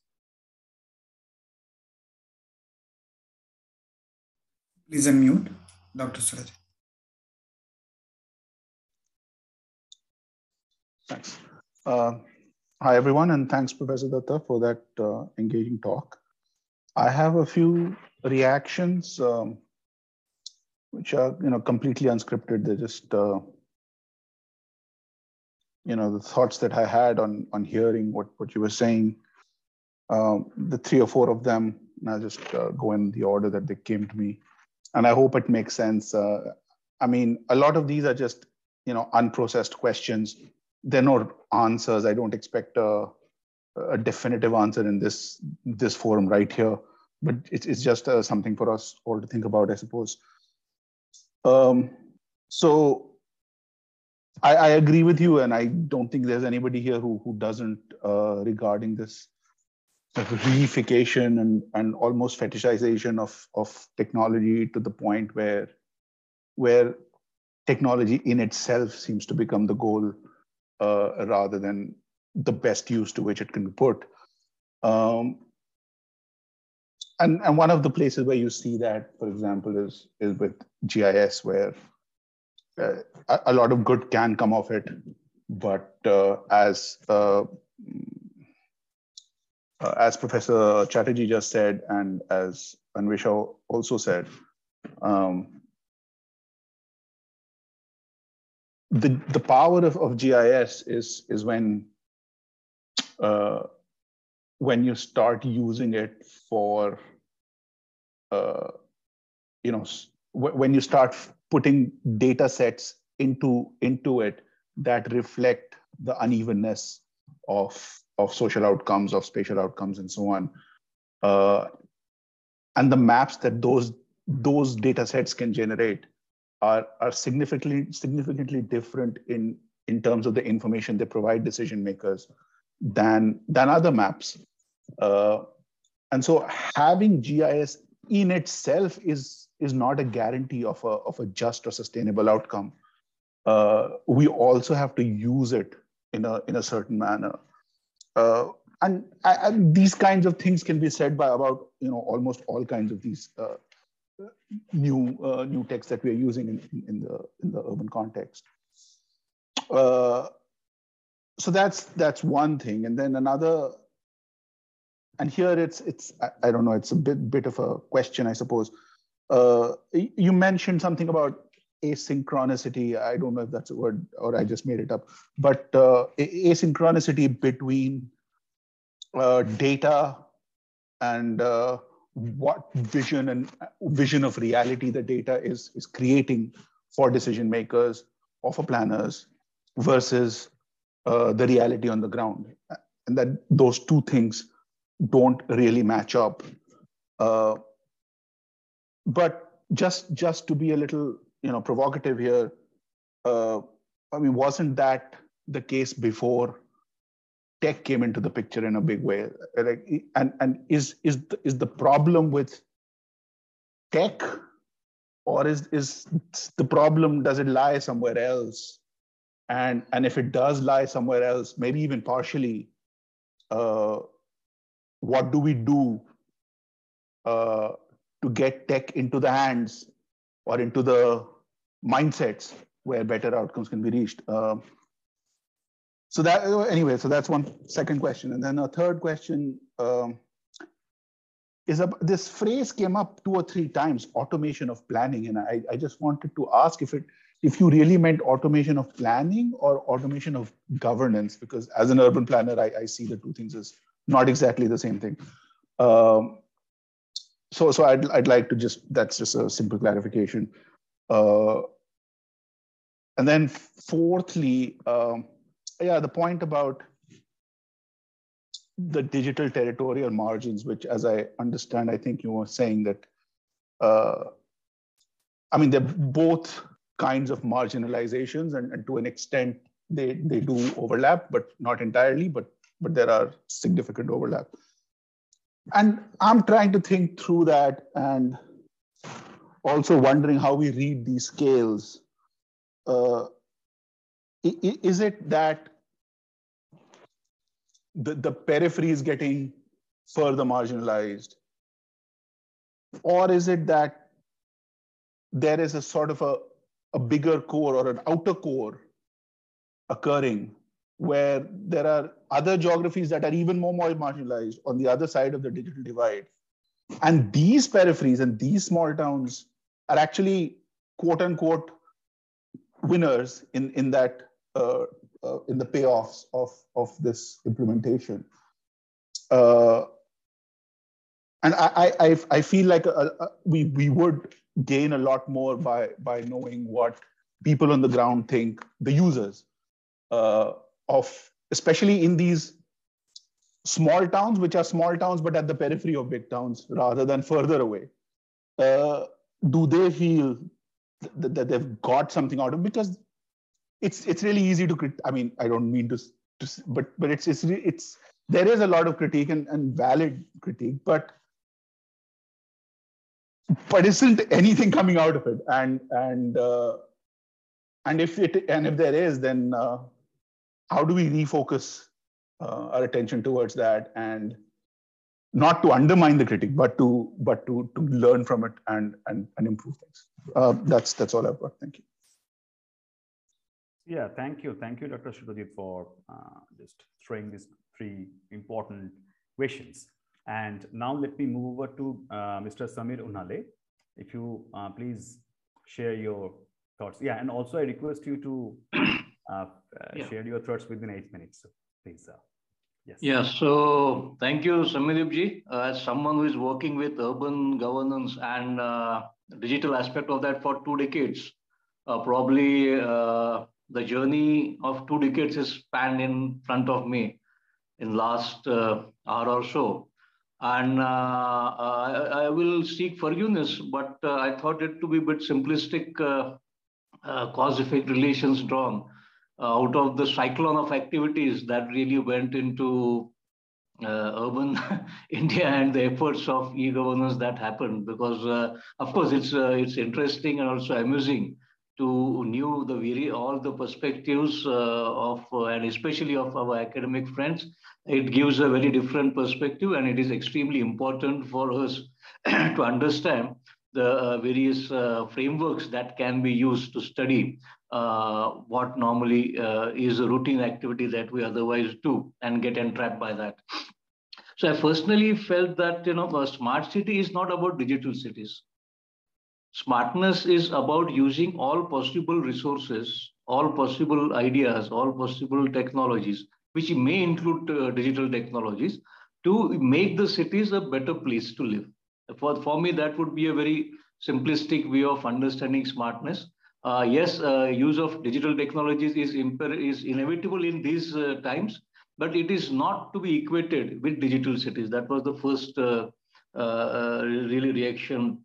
[SPEAKER 6] Please unmute, Dr. Suraj.
[SPEAKER 8] Thanks. Uh, hi, everyone, and thanks, Professor Datta, for that uh, engaging talk. I have a few reactions, um, which are, you know, completely unscripted. They're just, uh, you know, the thoughts that I had on on hearing what what you were saying. Um, the three or four of them, and I'll just uh, go in the order that they came to me, and I hope it makes sense. Uh, I mean, a lot of these are just, you know, unprocessed questions there are no answers. I don't expect a, a definitive answer in this this forum right here, but it's, it's just uh, something for us all to think about, I suppose. Um, so I, I, agree with you, and I don't think there's anybody here who who doesn't uh, regarding this reification and and almost fetishization of of technology to the point where where technology in itself seems to become the goal uh, rather than the best use to which it can be put. Um, and, and one of the places where you see that, for example, is, is with GIS, where uh, a, a, lot of good can come of it. But uh, as uh, uh, as Professor Chatterji just said, and as Anwesha also said, um, the the power of, of GIS is is when uh, when you start using it for uh, you know when you start putting data sets into into it that reflect the unevenness of of social outcomes of spatial outcomes and so on uh, and the maps that those those data sets can generate are, are significantly significantly different in, in terms of the information they provide decision makers than, than other maps. Uh, and so having GIS in itself is, is not a guarantee of a, of a just or sustainable outcome. Uh, we also have to use it in a, in a certain manner. Uh, and, and, these kinds of things can be said by about you know almost all kinds of these uh, new uh, new text that we are using in, in the in the urban context. Uh, so that's that's one thing, and then another. And here it's it's I, I don't know it's a bit bit of a question I suppose. Uh, you mentioned something about asynchronicity. I don't know if that's a word or I just made it up, but uh, asynchronicity between uh, data and uh, what vision and vision of reality the data is, is creating for decision makers or for planners versus uh, the reality on the ground. And that those two things don't really match up. Uh, but just just to be a little you know provocative here, uh, I mean, wasn't that the case before tech came into the picture in a big way. And and is is the, is the problem with tech or is is the problem does it lie somewhere else? And and if it does lie somewhere else maybe even partially uh, what do we do uh, to get tech into the hands or into the mindsets where better outcomes can be reached? Uh, so that anyway, so that's one second question, and then a third question um, is a, this phrase came up two or three times: automation of planning, and I, I just wanted to ask if it if you really meant automation of planning or automation of governance, because as an urban planner, I, I see the two things as not exactly the same thing. Um, so, so I'd, I'd like to just, that's just a simple clarification. Uh, and then fourthly, um, yeah, the point about the digital territorial margins, which, as I understand, I think you were saying that, uh, I mean, they're both kinds of marginalizations, and, and to an extent, they they do overlap, but not entirely. But but there are significant overlap. And I'm trying to think through that, and also wondering how we read these scales. Uh, is it that the, the periphery is getting further marginalized? Or is it that there is a sort of a, a bigger core or an outer core occurring where there are other geographies that are even more more marginalized on the other side of the digital divide. And these peripheries and these small towns are actually quote unquote winners in, in that uh, uh, in the payoffs of, of this implementation. Uh, and I, I, I feel like a, a, we, we would gain a lot more by, by knowing what people on the ground think, the users uh, of, especially in these small towns, which are small towns, but at the periphery of big towns rather than further away. Uh, do they feel that, that they've got something out of it? Because it's it's really easy to crit- I mean, I don't mean to, to but but it's it's it's there is a lot of critique and, and valid critique, but but isn't anything coming out of it? And and uh, and if it and if there is, then uh, how do we refocus uh, our attention towards that and not to undermine the critic, but to but to to learn from it and and, and improve things. Uh, that's that's all I've got. Thank you.
[SPEAKER 3] Yeah, thank you, thank you, Dr. Surajit, for uh, just throwing these three important questions. And now let me move over to uh, Mr. Sameer Unhale. If you uh, please share your thoughts. Yeah, and also I request you to uh, yeah. share your thoughts within eight minutes. So please.
[SPEAKER 9] Yes. Yeah, so thank you, Soumyadipji. Uh, as someone who is working with urban governance and uh, digital aspect of that for two decades, uh, probably uh, the journey of two decades is spanned in front of me in last uh, hour or so. And uh, I, I, will seek forgiveness, but I thought it to be a bit simplistic cause-effect relations drawn uh, out of the cyclone of activities that really went into uh, urban India and the efforts of e-governance that happened. Because uh, of course it's uh, it's interesting and also amusing to know the very all the perspectives uh, of uh, and especially of our academic friends. It gives a very different perspective, and it is extremely important for us to understand the uh, various frameworks that can be used to study uh, what normally uh, is a routine activity that we otherwise do and get entrapped by that. So I personally felt that you know a smart city is not about digital cities. Smartness is about using all possible resources, all possible ideas, all possible technologies, which may include uh, digital technologies, to make the cities a better place to live. For, for me, that would be a very simplistic way of understanding smartness. Uh, yes, uh, use of digital technologies is, is inevitable in these uh, times, but it is not to be equated with digital cities. That was the first uh, uh, really reaction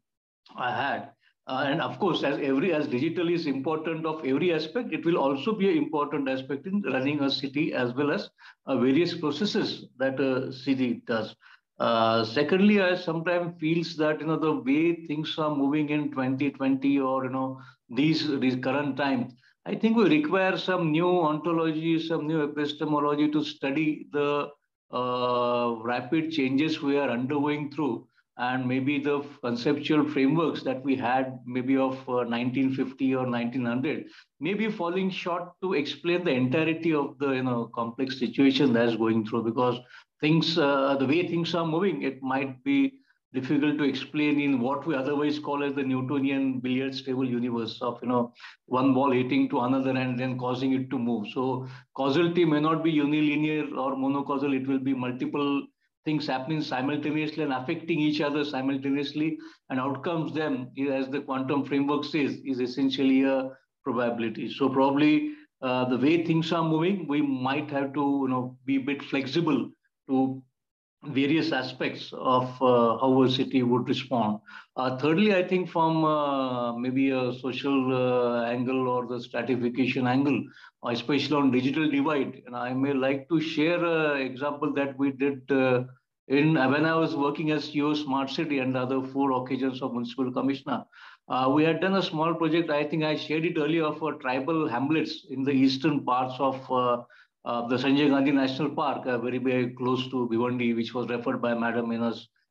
[SPEAKER 9] I had. Uh, and of course, as every as digital is important of every aspect, it will also be an important aspect in running a city as well as various processes that a city does. Uh, secondly, I sometimes feels that you know the way things are moving in 2020 or you know these these current times, I think we require some new ontology, some new epistemology to study the uh, rapid changes we are undergoing through, and maybe the conceptual frameworks that we had maybe of uh, 1950 or 1900 may be falling short to explain the entirety of the you know complex situation that's going through because things, uh, the way things are moving, it might be difficult to explain in what we otherwise call as the Newtonian billiards table universe of, you know, one ball hitting to another and then causing it to move. So causality may not be unilinear or monocausal. It will be multiple things happening simultaneously and affecting each other simultaneously. And outcomes then, as the quantum framework says, is essentially a probability. So probably uh, the way things are moving, we might have to you know, be a bit flexible to various aspects of uh, how a city would respond. Uh, thirdly, I think from uh, maybe a social uh, angle or the stratification angle, especially on digital divide, and I may like to share an example that we did uh, in when I was working as CEO Smart City and other four occasions of municipal commissioner. Uh, we had done a small project, I think I shared it earlier, for tribal hamlets in the eastern parts of uh, the Sanjay Gandhi National Park, uh, very, very close to Bhiwandi, which was referred by Madam in,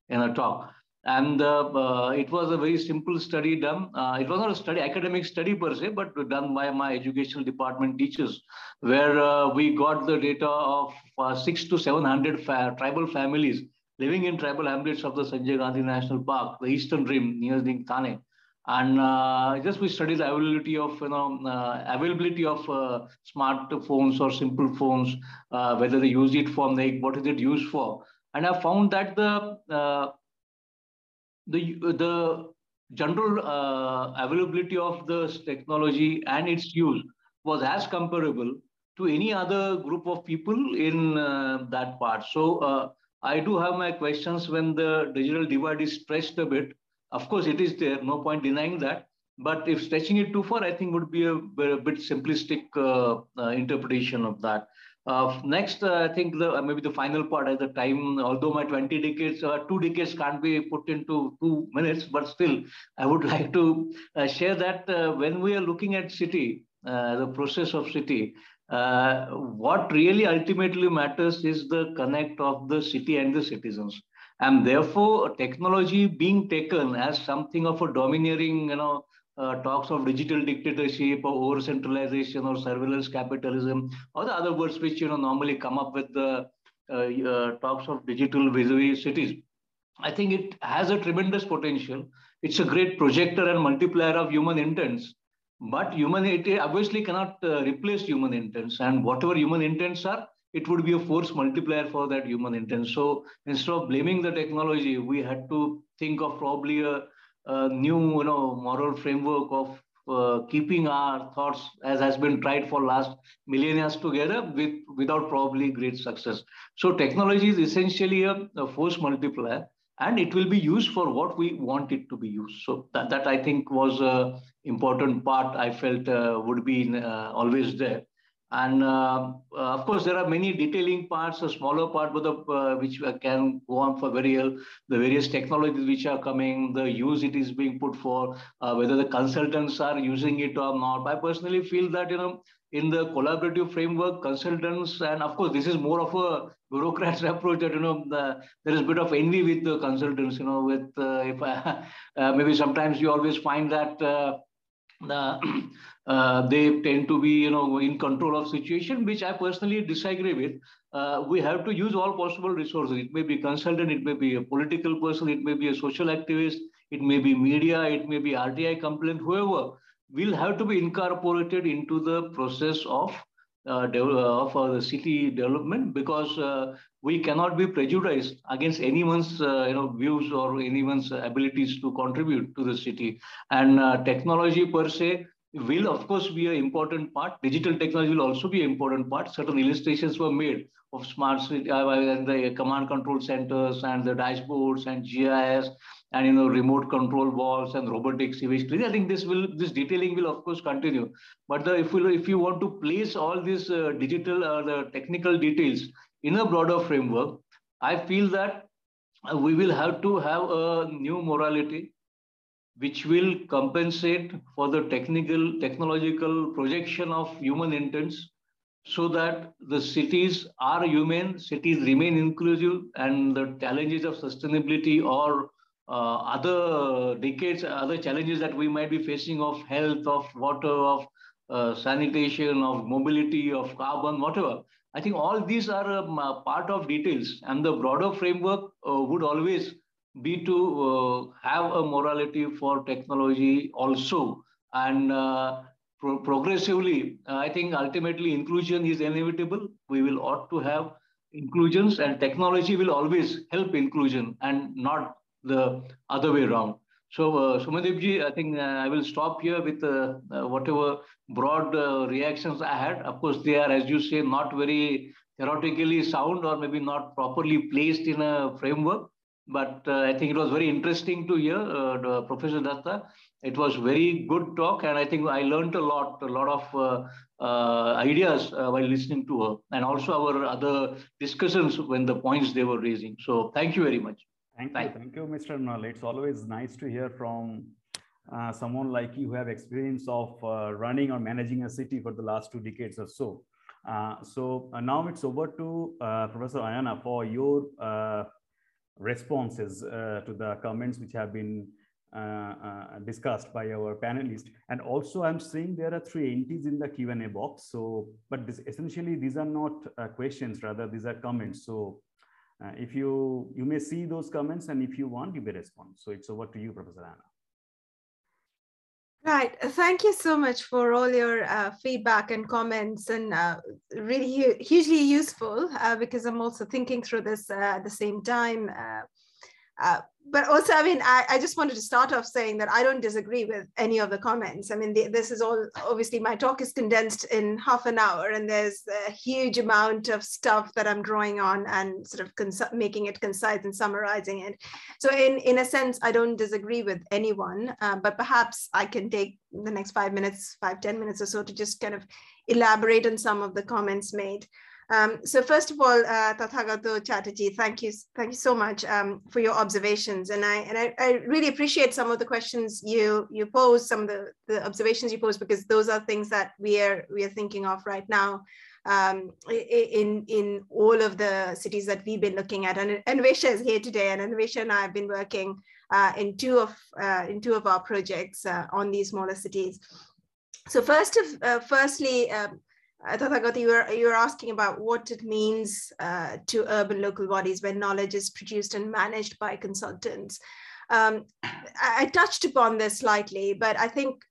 [SPEAKER 9] in her talk. And uh, it was a very simple study done. Uh, it was not a study, academic study per se, but done by my educational department teachers, where uh, we got the data of uh, six to 700 fa tribal families living in tribal hamlets of the Sanjay Gandhi National Park, the eastern rim near the Thane. And uh, just we studied the availability of, you know, uh, availability of uh, smartphones or simple phones, whether they use it for like, what is it used for? And I found that the the the general uh, availability of this technology and its use was as comparable to any other group of people in uh, that part. So uh, I do have my questions when the digital divide is stretched a bit. Of course, it is there, no point denying that. But if stretching it too far, I think would be a, a bit simplistic uh, uh, interpretation of that. Uh, next, uh, I think the maybe the final part at the time, although my 20 decades, uh, two decades can't be put into two minutes, but still, I would like to uh, share that when we are looking at city, the process of city, what really ultimately matters is the connect of the city and the citizens. And therefore, technology being taken as something of a domineering, you know, uh, talks of digital dictatorship or over centralization or surveillance capitalism or the other words which you know normally come up with the uh, uh, talks of digital vis-a-vis cities. I think it has a tremendous potential. It's a great projector and multiplier of human intents. But humanity obviously cannot uh, replace human intents. And whatever human intents are it would be a force multiplier for that human intent. So instead of blaming the technology we had to think of probably a a new you know moral framework of uh, keeping our thoughts as has been tried for last millennia together with without probably great success. So technology is essentially a, a, force multiplier and it will be used for what we want it to be used. So that, that i think was a important part i felt uh, would be uh, always there and uh, uh, of course, there are many detailing parts, a smaller part with the, uh, which can go on for very well, the various technologies which are coming, the use it is being put for, uh, whether the consultants are using it or not. I personally feel that, you know, in the collaborative framework, consultants, and of course, this is more of a bureaucrat's approach that, you know, the, there is a bit of envy with the consultants, you know, with, uh, if I, uh, maybe sometimes you always find that uh, uh, they tend to be you know in control of situation which i personally disagree with. Uh, we have to use all possible resources. It may be consultant it may be a political person it may be a social activist it may be media it may be rti complaint whoever. Will have to be incorporated into the process of uh, of uh, the city development because uh, we cannot be prejudiced against anyone's uh, you know views or anyone's abilities to contribute to the city. And uh, technology per se will of course be an important part. Digital technology will also be an important part. Certain illustrations were made of smart uh, and the command control centers and the dashboards and gis and you know remote control walls and robotics eventually i think this will this detailing will of course continue. But the, if we if you want to place all these uh, digital uh, the technical details in a broader framework i feel that uh, we will have to have a new morality which will compensate for the technical technological projection of human intents so that the cities are human, cities remain inclusive, and the challenges of sustainability or uh, other decades, other challenges that we might be facing of health, of water, of uh, sanitation, of mobility, of carbon, whatever. I think all these are um, uh, part of details, and the broader framework uh, would always be to uh, have a morality for technology also, and uh, pro progressively, I think ultimately inclusion is inevitable. We will ought to have inclusions, and technology will always help inclusion and not the other way around. So, uh, Soumyadipji, I think uh, I will stop here with uh, uh, whatever broad uh, reactions I had. Of course, they are, as you say, not very theoretically sound or maybe not properly placed in a framework. But uh, I think it was very interesting to hear Professor Datta. It was very good talk, and I think I learned a lot, a lot of ideas while listening to her, and also our other discussions when the points they were raising. So, thank you very much.
[SPEAKER 3] Thank you. Thank you, Mr. Null. It's always nice to hear from uh, someone like you who have experience of uh, running or managing a city for the last two decades or so. Uh, so uh, now it's over to uh, Professor Ayona for your uh, responses uh, to the comments which have been uh, uh, discussed by our panelists. And also I'm seeing there are three entities in the Q&A box. So, but this, essentially these are not questions, rather these are comments. So if you, you may see those comments and if you want, you may respond. So it's over to you, Professor Anna.
[SPEAKER 4] Right. Thank you so much for all your uh, feedback and comments, and uh, really hugely useful uh, because I'm also thinking through this at the same time. But also, I mean, I, I, just wanted to start off saying that I don't disagree with any of the comments. I mean, the, this is all obviously my talk is condensed in half an hour, and there's a huge amount of stuff that I'm drawing on and sort of making it concise and summarizing it. So, in in a sense, I don't disagree with anyone, uh, but perhaps I can take the next five minutes, five ten minutes or so to just kind of elaborate on some of the comments made. Um, so first of all, uh, Chatterji, thank you, thank you so much um, for your observations, and I and I, I, really appreciate some of the questions you you pose, some of the, the observations you pose, because those are things that we are we are thinking of right now um, in in all of the cities that we've been looking at. And Anwesha is here today, and Anwesha and I have been working uh, in two of uh, in two of our projects uh, on these smaller cities. So first of uh, firstly. Um, Tathagata, you were, you were asking about what it means uh, to urban local bodies when knowledge is produced and managed by consultants. Um, I, I, touched upon this slightly, but I think,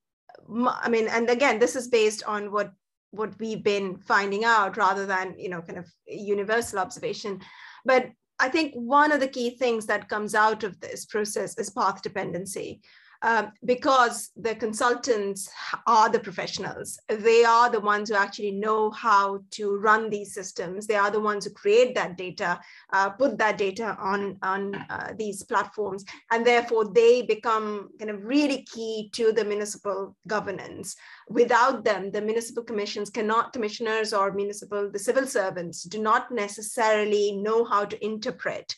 [SPEAKER 4] I mean, and again, this is based on what what we've been finding out rather than, you know, kind of universal observation. But I think one of the key things that comes out of this process is path dependency um, because the consultants are the professionals. They are the ones who actually know how to run these systems. They are the ones who create that data, uh, put that data on, on uh, these platforms, and therefore they become kind of really key to the municipal governance. Without them, the municipal commissions cannot, commissioners or municipal, the civil servants do not necessarily know how to interpret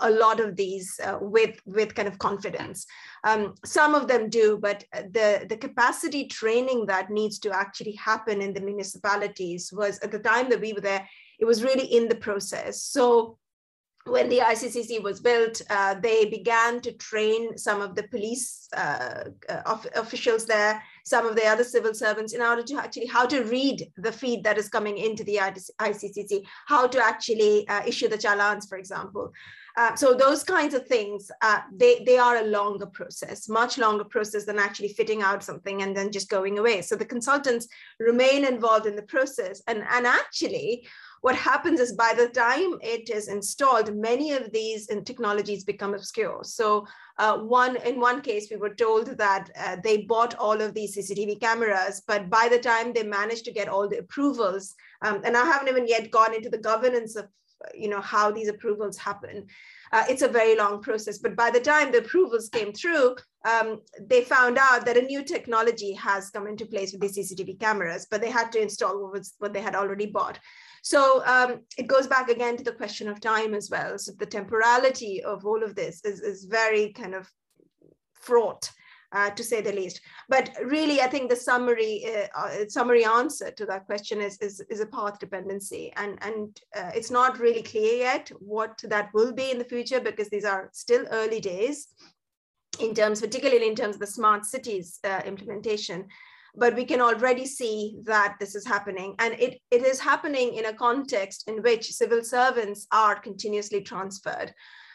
[SPEAKER 4] a lot of these uh, with with kind of confidence. Um, some of them do, but the the capacity training that needs to actually happen in the municipalities was at the time that we were there, it was really in the process. So when the ICCC was built, uh, they began to train some of the police uh, uh officials there, some of the other civil servants in order to actually how to read the feed that is coming into the ICCC, how to actually uh, issue the challans, for example. Uh, so those kinds of things, uh, they, they are a longer process, much longer process than actually fitting out something and then just going away. So the consultants remain involved in the process. And, and actually, what happens is by the time it is installed, many of these technologies become obscure. So uh, one in one case, we were told that uh, they bought all of these CCTV cameras, but by the time they managed to get all the approvals, um, and I haven't even yet gone into the governance of you know how these approvals happen. Uh, it's a very long process but by the time the approvals came through um, they found out that a new technology has come into place with these cctv cameras but they had to install what, was, what they had already bought. So um, it goes back again to the question of time as well. So the temporality of all of this is, is very kind of fraught uh, to say the least. But really, I think the summary uh, uh, summary answer to that question is, is, is a path dependency. And, and uh, it's not really clear yet what that will be in the future because these are still early days in terms, particularly in terms of the smart cities uh, implementation. But we can already see that this is happening. And it, it is happening in a context in which civil servants are continuously transferred.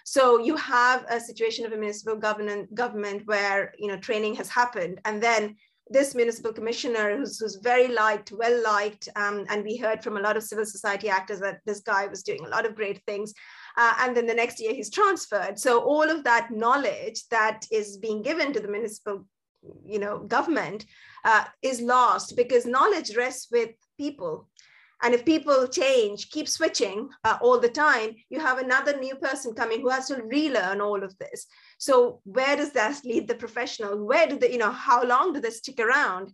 [SPEAKER 4] So you have a situation of a municipal government government where you know training has happened, and then this municipal commissioner who's, who's very liked, well liked, um, and we heard from a lot of civil society actors that this guy was doing a lot of great things. Uh, and then the next year he's transferred. So all of that knowledge that is being given to the municipal, you know, government uh, is lost because knowledge rests with people. And if people change, keep switching uh, all the time, you have another new person coming who has to relearn all of this. So where does that lead the professional? Where do they, you know, how long do they stick around?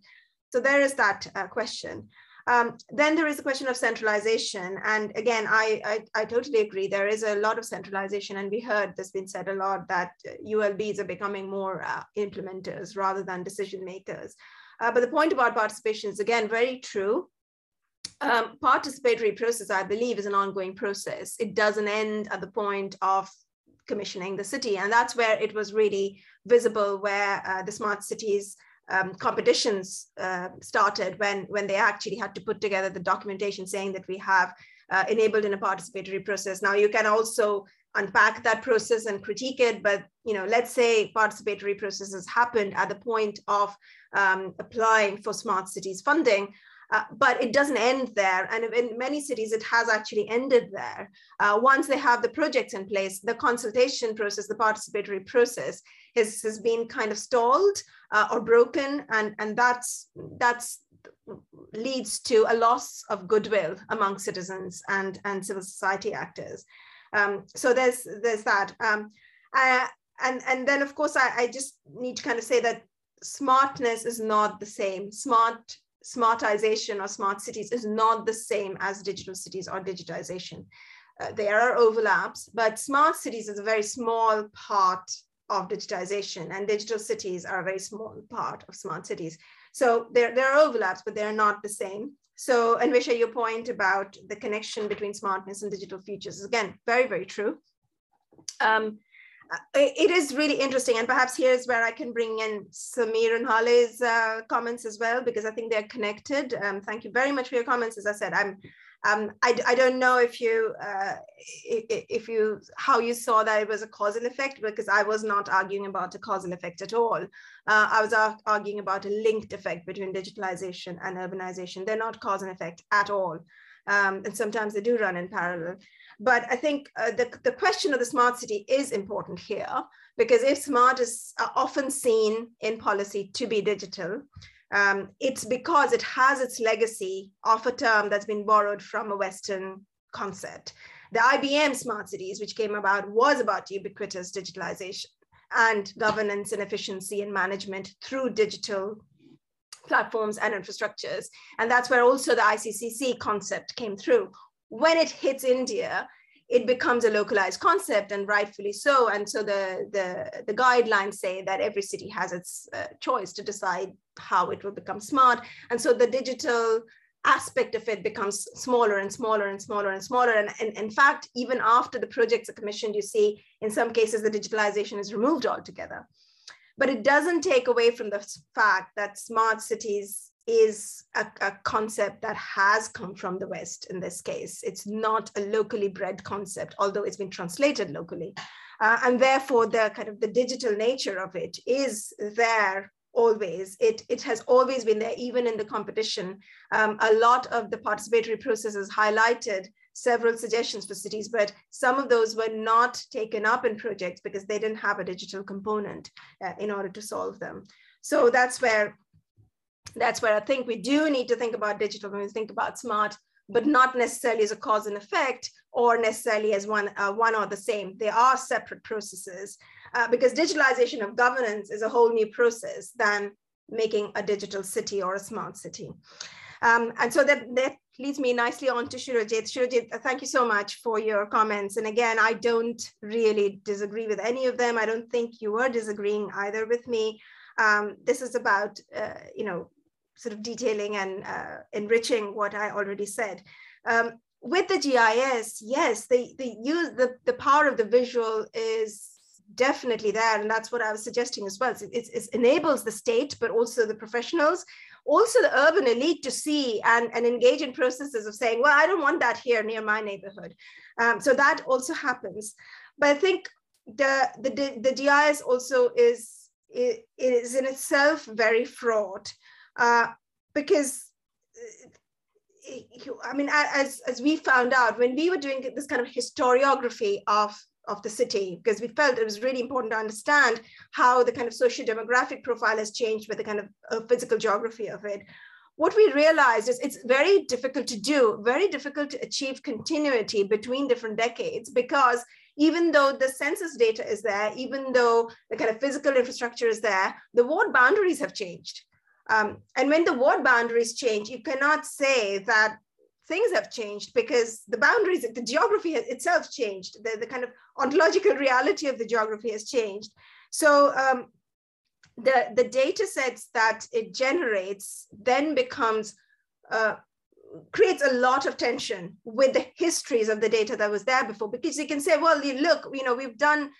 [SPEAKER 4] So there is that uh, question. Um, then there is the question of centralization. And again, I, I, I, totally agree. There is a lot of centralization. And we heard this been said a lot that ULBs are becoming more uh, implementers rather than decision makers. Uh, but the point about participation is again very true um, participatory process, I believe, is an ongoing process. It doesn't end at the point of commissioning the city. And that's where it was really visible where uh, the smart cities um, competitions uh, started when, when they actually had to put together the documentation saying that we have uh, enabled in a participatory process. Now you can also unpack that process and critique it, but you know, let's say participatory processes happened at the point of um, applying for smart cities funding. Uh, but it doesn't end there. And in many cities, it has actually ended there. Uh, once they have the projects in place, the consultation process, the participatory process has, has been kind of stalled uh, or broken. And, and that's, that's leads to a loss of goodwill among citizens and, and civil society actors. Um, so there's, there's that. Um, uh, and, and then, of course, I, I just need to kind of say that smartness is not the same. Smart smartization or smart cities is not the same as digital cities or digitization. Uh, there are overlaps, but smart cities is a very small part of digitization and digital cities are a very small part of smart cities. So there, there are overlaps, but they're not the same. So Anwesha, your point about the connection between smartness and digital futures is again, very, very true. Um, it is really interesting. And perhaps here's where I can bring in Sameer Unhale's uh, comments as well, because I think they're connected. Um, thank you very much for your comments. As I said, I'm, um, I, I don't know if you, uh, if you, how you saw that it was a causal effect, because I was not arguing about a causal effect at all. Uh, I was arguing about a linked effect between digitalization and urbanization. They're not cause and effect at all. Um, and sometimes they do run in parallel. But I think uh, the, the question of the smart city is important here because if smart is often seen in policy to be digital, um, it's because it has its legacy of a term that's been borrowed from a Western concept. The IBM smart cities, which came about, was about ubiquitous digitalization and governance and efficiency and management through digital platforms and infrastructures. And that's where also the ICCC concept came through when it hits India, it becomes a localized concept and rightfully so. And so the, the, the guidelines say that every city has its uh, choice to decide how it will become smart. And so the digital aspect of it becomes smaller and smaller and smaller and smaller. And, and in fact, even after the projects are commissioned, you see in some cases the digitalization is removed altogether. But it doesn't take away from the fact that smart cities is a, a, concept that has come from the West in this case. It's not a locally bred concept, although it's been translated locally. Uh, and therefore, the kind of the digital nature of it is there always. It, it has always been there, even in the competition. Um, a lot of the participatory processes highlighted several suggestions for cities, but some of those were not taken up in projects because they didn't have a digital component uh, in order to solve them. So that's where that's where I think we do need to think about digital when we think about smart, but not necessarily as a cause and effect or necessarily as one, uh, one or the same. They are separate processes uh, because digitalization of governance is a whole new process than making a digital city or a smart city. Um, and so that, that leads me nicely on to Surajit. Surajit, thank you so much for your comments. And again, I don't really disagree with any of them. I don't think you were disagreeing either with me. Um, this is about, uh, you know, sort of detailing and uh, enriching what I already said. Um, with the GIS, yes, the, the, use, the, the power of the visual is definitely there. And that's what I was suggesting as well. It, it, it, enables the state, but also the professionals, also the urban elite to see and, and engage in processes of saying, well, I don't want that here near my neighborhood. Um, so that also happens. But I think the, the, the, the GIS also is, is in itself very fraught uh, because uh, I mean, as, as we found out when we were doing this kind of historiography of, of the city, because we felt it was really important to understand how the kind of socio-demographic profile has changed with the kind of uh, physical geography of it. What we realized is it's very difficult to do, very difficult to achieve continuity between different decades because even though the census data is there, even though the kind of physical infrastructure is there, the ward boundaries have changed. Um, and when the ward boundaries change, you cannot say that things have changed because the boundaries, the geography itself changed. The, the kind of ontological reality of the geography has changed. So um, the, the data sets that it generates then becomes uh, creates a lot of tension with the histories of the data that was there before because you can say well you look you know we've done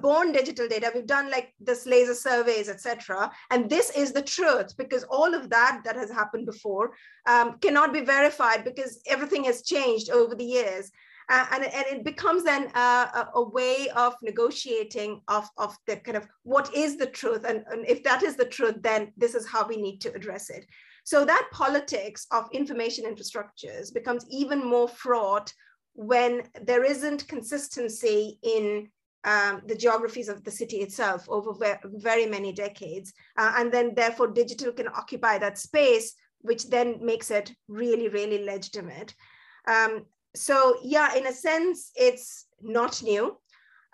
[SPEAKER 4] born digital data we've done like this laser surveys etc and this is the truth because all of that that has happened before um, cannot be verified because everything has changed over the years. Uh, and, and it becomes then uh, a, a, way of negotiating of, of the kind of what is the truth and, and if that is the truth then this is how we need to address it. So that politics of information infrastructures becomes even more fraught when there isn't consistency in um, the geographies of the city itself over ve very many decades. Uh, and then therefore digital can occupy that space, which then makes it really, really legitimate. Um, so yeah, in a sense, it's not new,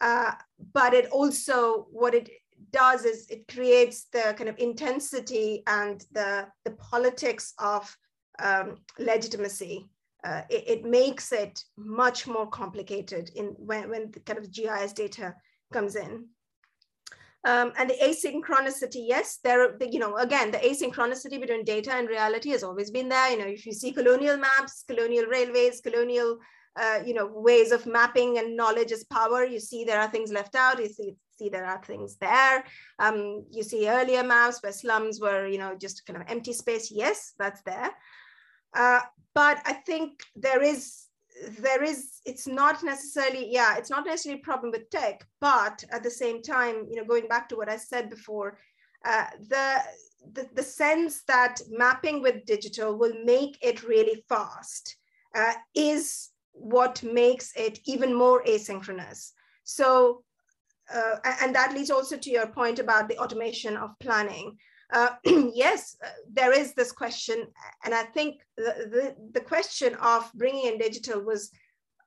[SPEAKER 4] uh, but it also, what it does is it creates the kind of intensity and the, the politics of um, legitimacy uh, it, it, makes it much more complicated in when, when the kind of GIS data comes in. Um, and the asynchronicity, yes, there, you know, again, the asynchronicity between data and reality has always been there. You know, if you see colonial maps, colonial railways, colonial, uh, you know, ways of mapping and knowledge as power, you see there are things left out. You see, see there are things there. Um, you see earlier maps where slums were, you know, just kind of empty space. Yes, that's there. Uh, but I think there is there is it's not necessarily yeah it's not necessarily a problem with tech but at the same time you know going back to what i said before uh, the, the the sense that mapping with digital will make it really fast uh, is what makes it even more asynchronous. So uh, and that leads also to your point about the automation of planning uh, yes, uh, there is this question, and I think the, the, the, question of bringing in digital was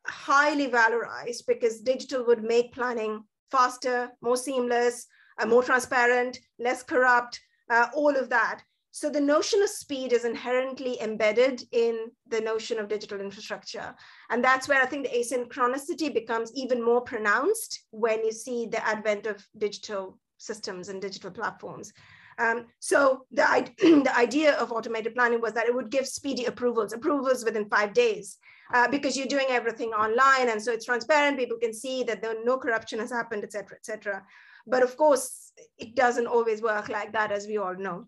[SPEAKER 4] highly valorized because digital would make planning faster, more seamless, uh, more transparent, less corrupt, uh, all of that. So the notion of speed is inherently embedded in the notion of digital infrastructure. And that's where I think the asynchronicity becomes even more pronounced when you see the advent of digital systems and digital platforms. Um, so the, the idea of automated planning was that it would give speedy approvals, approvals within five days, uh, because you're doing everything online. And so it's transparent, people can see that there, no corruption has happened, et cetera, et cetera. But of course, it doesn't always work like that, as we all know.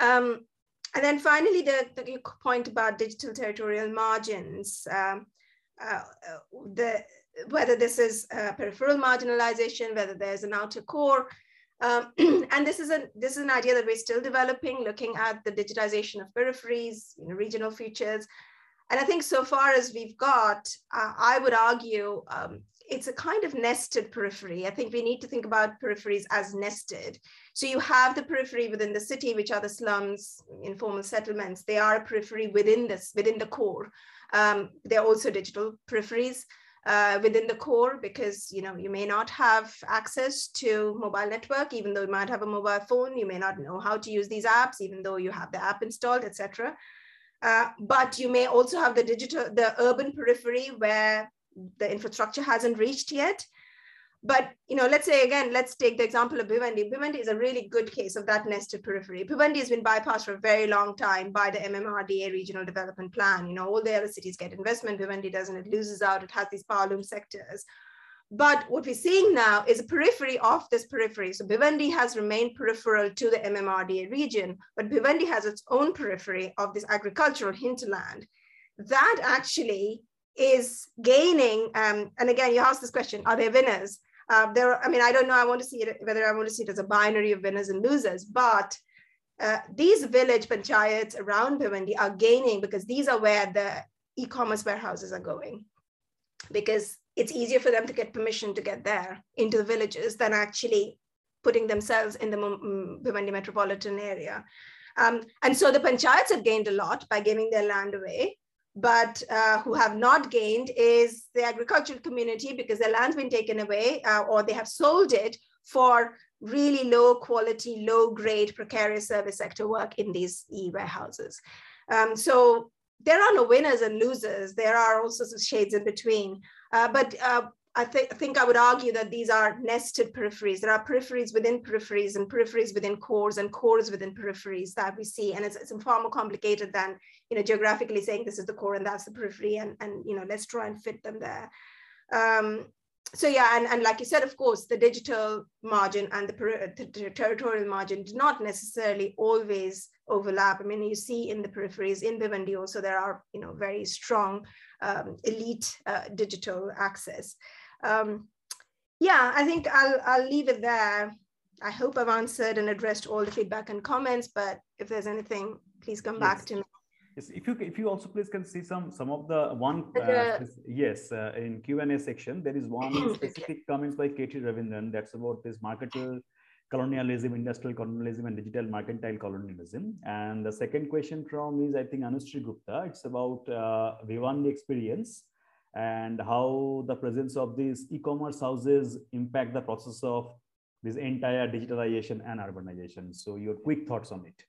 [SPEAKER 4] Um, and then finally, the, the point about digital territorial margins, um, uh, the, whether this is peripheral marginalization, whether there's an outer core, um, and this is, a, this is an idea that we're still developing, looking at the digitization of peripheries, you know, regional features. And I think so far as we've got, uh, I would argue um, it's a kind of nested periphery. I think we need to think about peripheries as nested. So you have the periphery within the city, which are the slums, informal settlements. They are a periphery within this, within the core. Um, they're also digital peripheries uh, within the core because you know you may not have access to mobile network even though you might have a mobile phone you may not know how to use these apps even though you have the app installed etc uh, but you may also have the digital the urban periphery where the infrastructure hasn't reached yet but you know, let's say again, let's take the example of Bhiwandi. Bhiwandi is a really good case of that nested periphery. Bhiwandi has been bypassed for a very long time by the MMRDA regional development plan. You know, all the other cities get investment, Bhiwandi doesn't, it loses out, it has these power loom sectors. But what we're seeing now is a periphery of this periphery. So Bhiwandi has remained peripheral to the MMRDA region, but Bhiwandi has its own periphery of this agricultural hinterland. That actually is gaining, um, and again, you asked this question, are there winners? Uh, there, I mean, I don't know. I want to see it whether I want to see it as a binary of winners and losers, but uh, these village panchayats around Bhiwandi are gaining because these are where the e-commerce warehouses are going, because it's easier for them to get permission to get there into the villages than actually putting themselves in the Bhiwandi metropolitan area. Um, and so the panchayats have gained a lot by giving their land away but uh, who have not gained is the agricultural community because their land's been taken away uh, or they have sold it for really low quality, low grade, precarious service sector work in these e-warehouses. Um, so there are no winners and losers. There are all sorts of shades in between. Uh, but uh, I think I think I would argue that these are nested peripheries. There are peripheries within peripheries and peripheries within cores and cores within peripheries that we see. And it's, it's far more complicated than you know geographically saying this is the core and that's the periphery and, and you know let's try and fit them there. Um, so yeah, and, and like you said, of course, the digital margin and the, the, territorial margin do not necessarily always overlap. I mean, you see in the peripheries in Bhiwandi also there are you know very strong um, elite uh, digital access um, yeah, I think I'll, I'll leave it there. I hope I've answered and addressed all the feedback and comments, but if there's anything, please come yes. back to me.
[SPEAKER 3] Yes, if you if you also please can see some some of the one uh, yes uh, in Q and A section there is one specific comments by Katie Ravindran that's about this marketer colonialism, industrial colonialism, and digital mercantile colonialism. And the second question from is I think Anushree Gupta. It's about uh, Bhiwandi experience and how the presence of these e-commerce houses impact the process of this entire digitalization and urbanization. So your quick thoughts on it.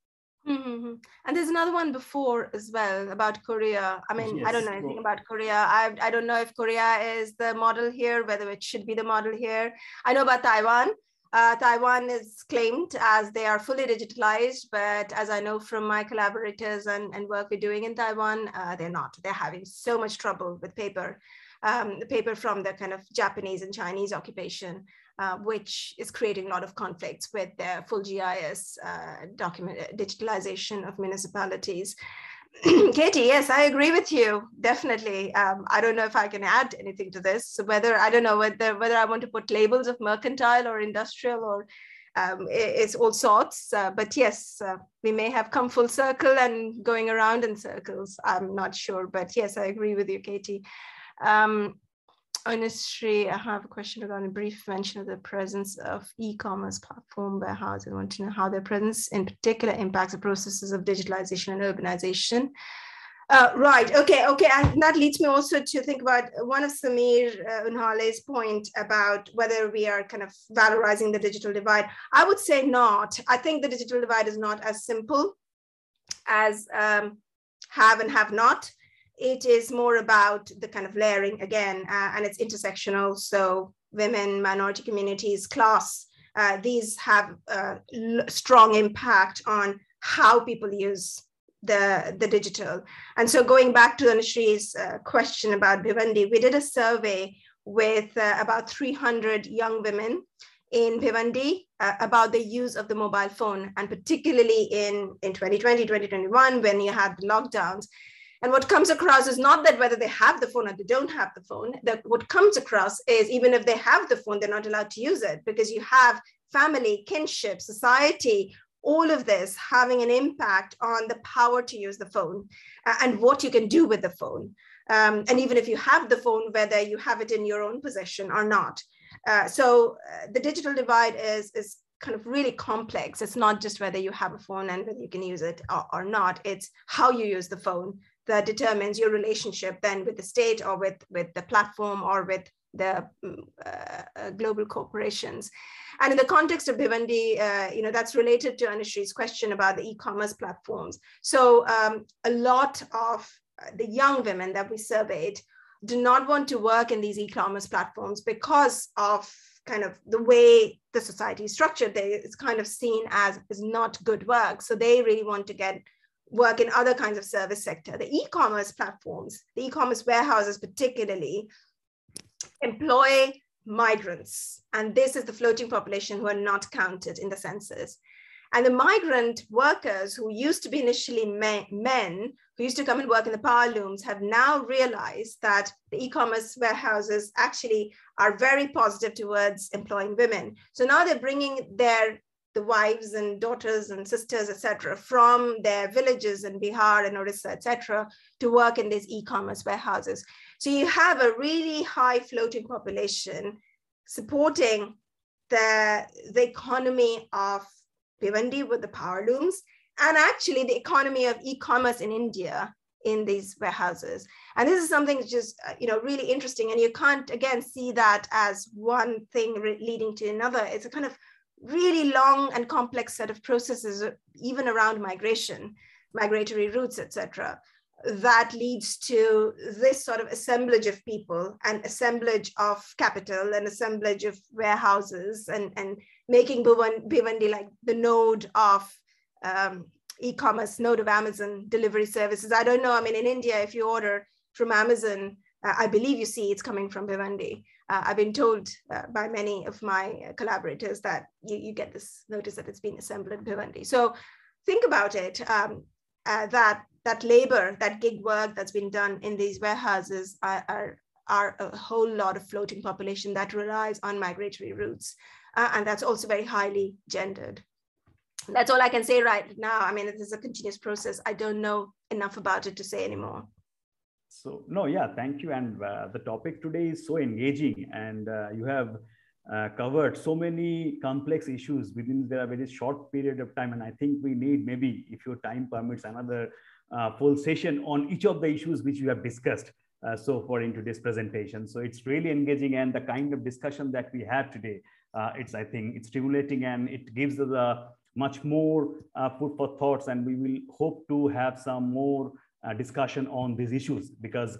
[SPEAKER 4] Mm-hmm. And there's another one before as well about Korea. I mean, yes. I don't know anything about Korea. I, I don't know if Korea is the model here, whether it should be the model here. I know about Taiwan. Uh, Taiwan is claimed as they are fully digitalized, but as I know from my collaborators and, and work we're doing in Taiwan, uh, they're not. They're having so much trouble with paper, um, the paper from the kind of Japanese and Chinese occupation, uh, which is creating a lot of conflicts with their full GIS uh, document digitalization of municipalities. Katie, yes, I agree with you. Definitely. Um, I don't know if I can add anything to this. So whether I don't know whether whether I want to put labels of mercantile or industrial or um, it's all sorts. Uh, but yes, uh, we may have come full circle and going around in circles. I'm not sure, but yes, I agree with you, Katie. Um, Anushree, I have a question regarding a brief mention of the presence of e-commerce platform warehouses. I want to know how their presence in particular impacts the processes of digitalization and urbanization. Uh, right, okay, okay, and that leads me also to think about one of Sameer uh, Unhale's point about whether we are kind of valorizing the digital divide. I would say not. I think the digital divide is not as simple as um, have and have not it is more about the kind of layering again, uh, and it's intersectional. So women, minority communities, class, uh, these have a strong impact on how people use the, the digital. And so going back to Anushree's uh, question about Bhiwandi, we did a survey with uh, about 300 young women in Bhiwandi uh, about the use of the mobile phone, and particularly in, in 2020, 2021, when you had the lockdowns. And what comes across is not that whether they have the phone or they don't have the phone, that what comes across is even if they have the phone, they're not allowed to use it because you have family, kinship, society, all of this having an impact on the power to use the phone uh, and what you can do with the phone. Um, and even if you have the phone, whether you have it in your own possession or not. Uh, so uh, the digital divide is, is kind of really complex. It's not just whether you have a phone and whether you can use it or, or not, it's how you use the phone that determines your relationship then with the state or with, with the platform or with the mm, uh, uh, global corporations. And in the context of Bhiwandi, uh, you know, that's related to Anushree's question about the e-commerce platforms. So um, a lot of the young women that we surveyed do not want to work in these e-commerce platforms because of kind of the way the society is structured. They, it's kind of seen as, as not good work. So they really want to get work in other kinds of service sector. The e-commerce platforms, the e-commerce warehouses particularly, employ migrants. And this is the floating population who are not counted in the census. And the migrant workers who used to be initially men, men, who used to come and work in the power looms, have now realized that the e-commerce warehouses actually are very positive towards employing women. So now they're bringing their the wives and daughters and sisters, etc., from their villages in Bihar and Orissa, etc., to work in these e-commerce warehouses. So you have a really high floating population supporting the, the economy of Bhiwandi with the power looms, and actually the economy of e-commerce in India in these warehouses. And this is something just uh, you know really interesting, and you can't again see that as one thing leading to another. It's a kind of really long and complex set of processes, even around migration, migratory routes, etc. that leads to this sort of assemblage of people and assemblage of capital and assemblage of warehouses and, and making Bhiwandi like the node of um, e-commerce, node of Amazon delivery services. I don't know. I mean, in India, if you order from Amazon, uh, I believe you see it's coming from Bhiwandi. Uh, I've been told uh, by many of my collaborators that you, you get this notice that it's been assembled in Bhiwandi. So think about it, um, uh, that, that labor, that gig work that's been done in these warehouses are, are, are a whole lot of floating population that relies on migratory routes. Uh, and that's also very highly gendered. That's all I can say right now. I mean, it is a continuous process. I don't know enough about it to say anymore.
[SPEAKER 3] So no, yeah, thank you. And uh, the topic today is so engaging, and uh, you have uh, covered so many complex issues within a very short period of time. And I think we need maybe, if your time permits, another uh, full session on each of the issues which you have discussed uh, so far in today's presentation. So it's really engaging, and the kind of discussion that we have today, uh, it's I think it's stimulating and it gives us a much more food for thoughts, and we will hope to have some more uh, discussion on these issues because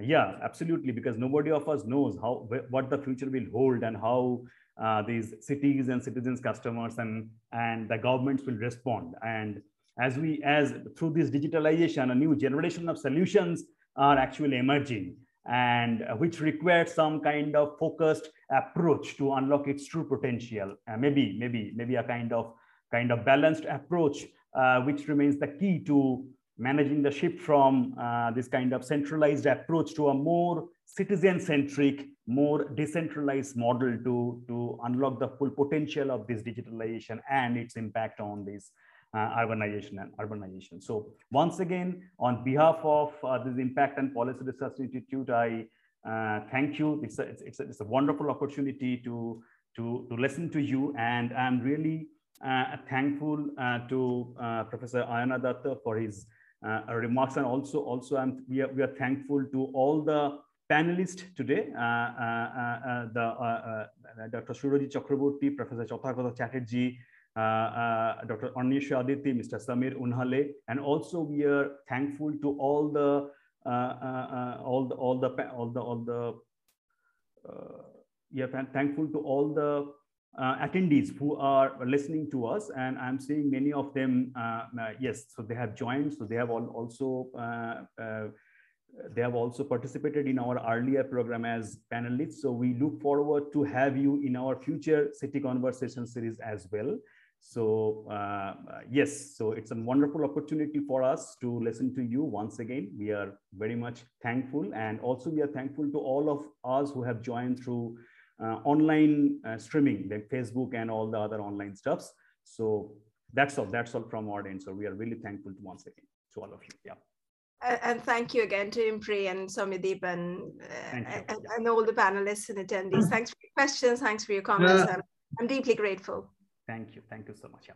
[SPEAKER 3] yeah absolutely because nobody of us knows how what the future will hold and how uh, these cities and citizens customers and and the governments will respond. And as we as through this digitalization a new generation of solutions are actually emerging and uh, which requires some kind of focused approach to unlock its true potential. Uh, maybe maybe maybe a kind of kind of balanced approach uh, which remains the key to managing the shift from uh, this kind of centralized approach to a more citizen-centric, more decentralized model to, to unlock the full potential of this digitalization and its impact on this uh, urbanization and urbanization. So once again, on behalf of uh, this Impact and Policy Research Institute, I uh, thank you. It's a, it's, a, it's a wonderful opportunity to, to, to listen to you and I'm really uh, thankful uh, to Professor Ayona Datta for his Uh, remarks. And also, also I'm, we, are, we are thankful to all the panelists today, uh, uh, uh, uh the Dr. Surajit Chakravarty, Professor Tathagata Chatterji, Dr. Anwesha Aditi, Mr. Sameer Unhale, and also we are thankful to all the all the all the all the all the yeah, thankful to all the uh, attendees who are listening to us and i'm seeing many of them uh, uh, yes so they have joined so they have all also uh, uh, they have also participated in our earlier program as panelists. So we look forward to have you in our future city conversation series as well. So uh, yes so it's a wonderful opportunity for us to listen to you once again. We are very much thankful and also we are thankful to all of us who have joined through online uh, streaming like Facebook and all the other online stuffs. So that's all. That's all from our end. So we are really thankful to once again to all of you. Yeah.
[SPEAKER 4] And thank you again to Impri and Soumyadip and, uh, and, all the panelists and attendees. Thanks for your questions. Thanks for your comments. I'm, I'm deeply grateful.
[SPEAKER 3] Thank you. Thank you so much. Yeah.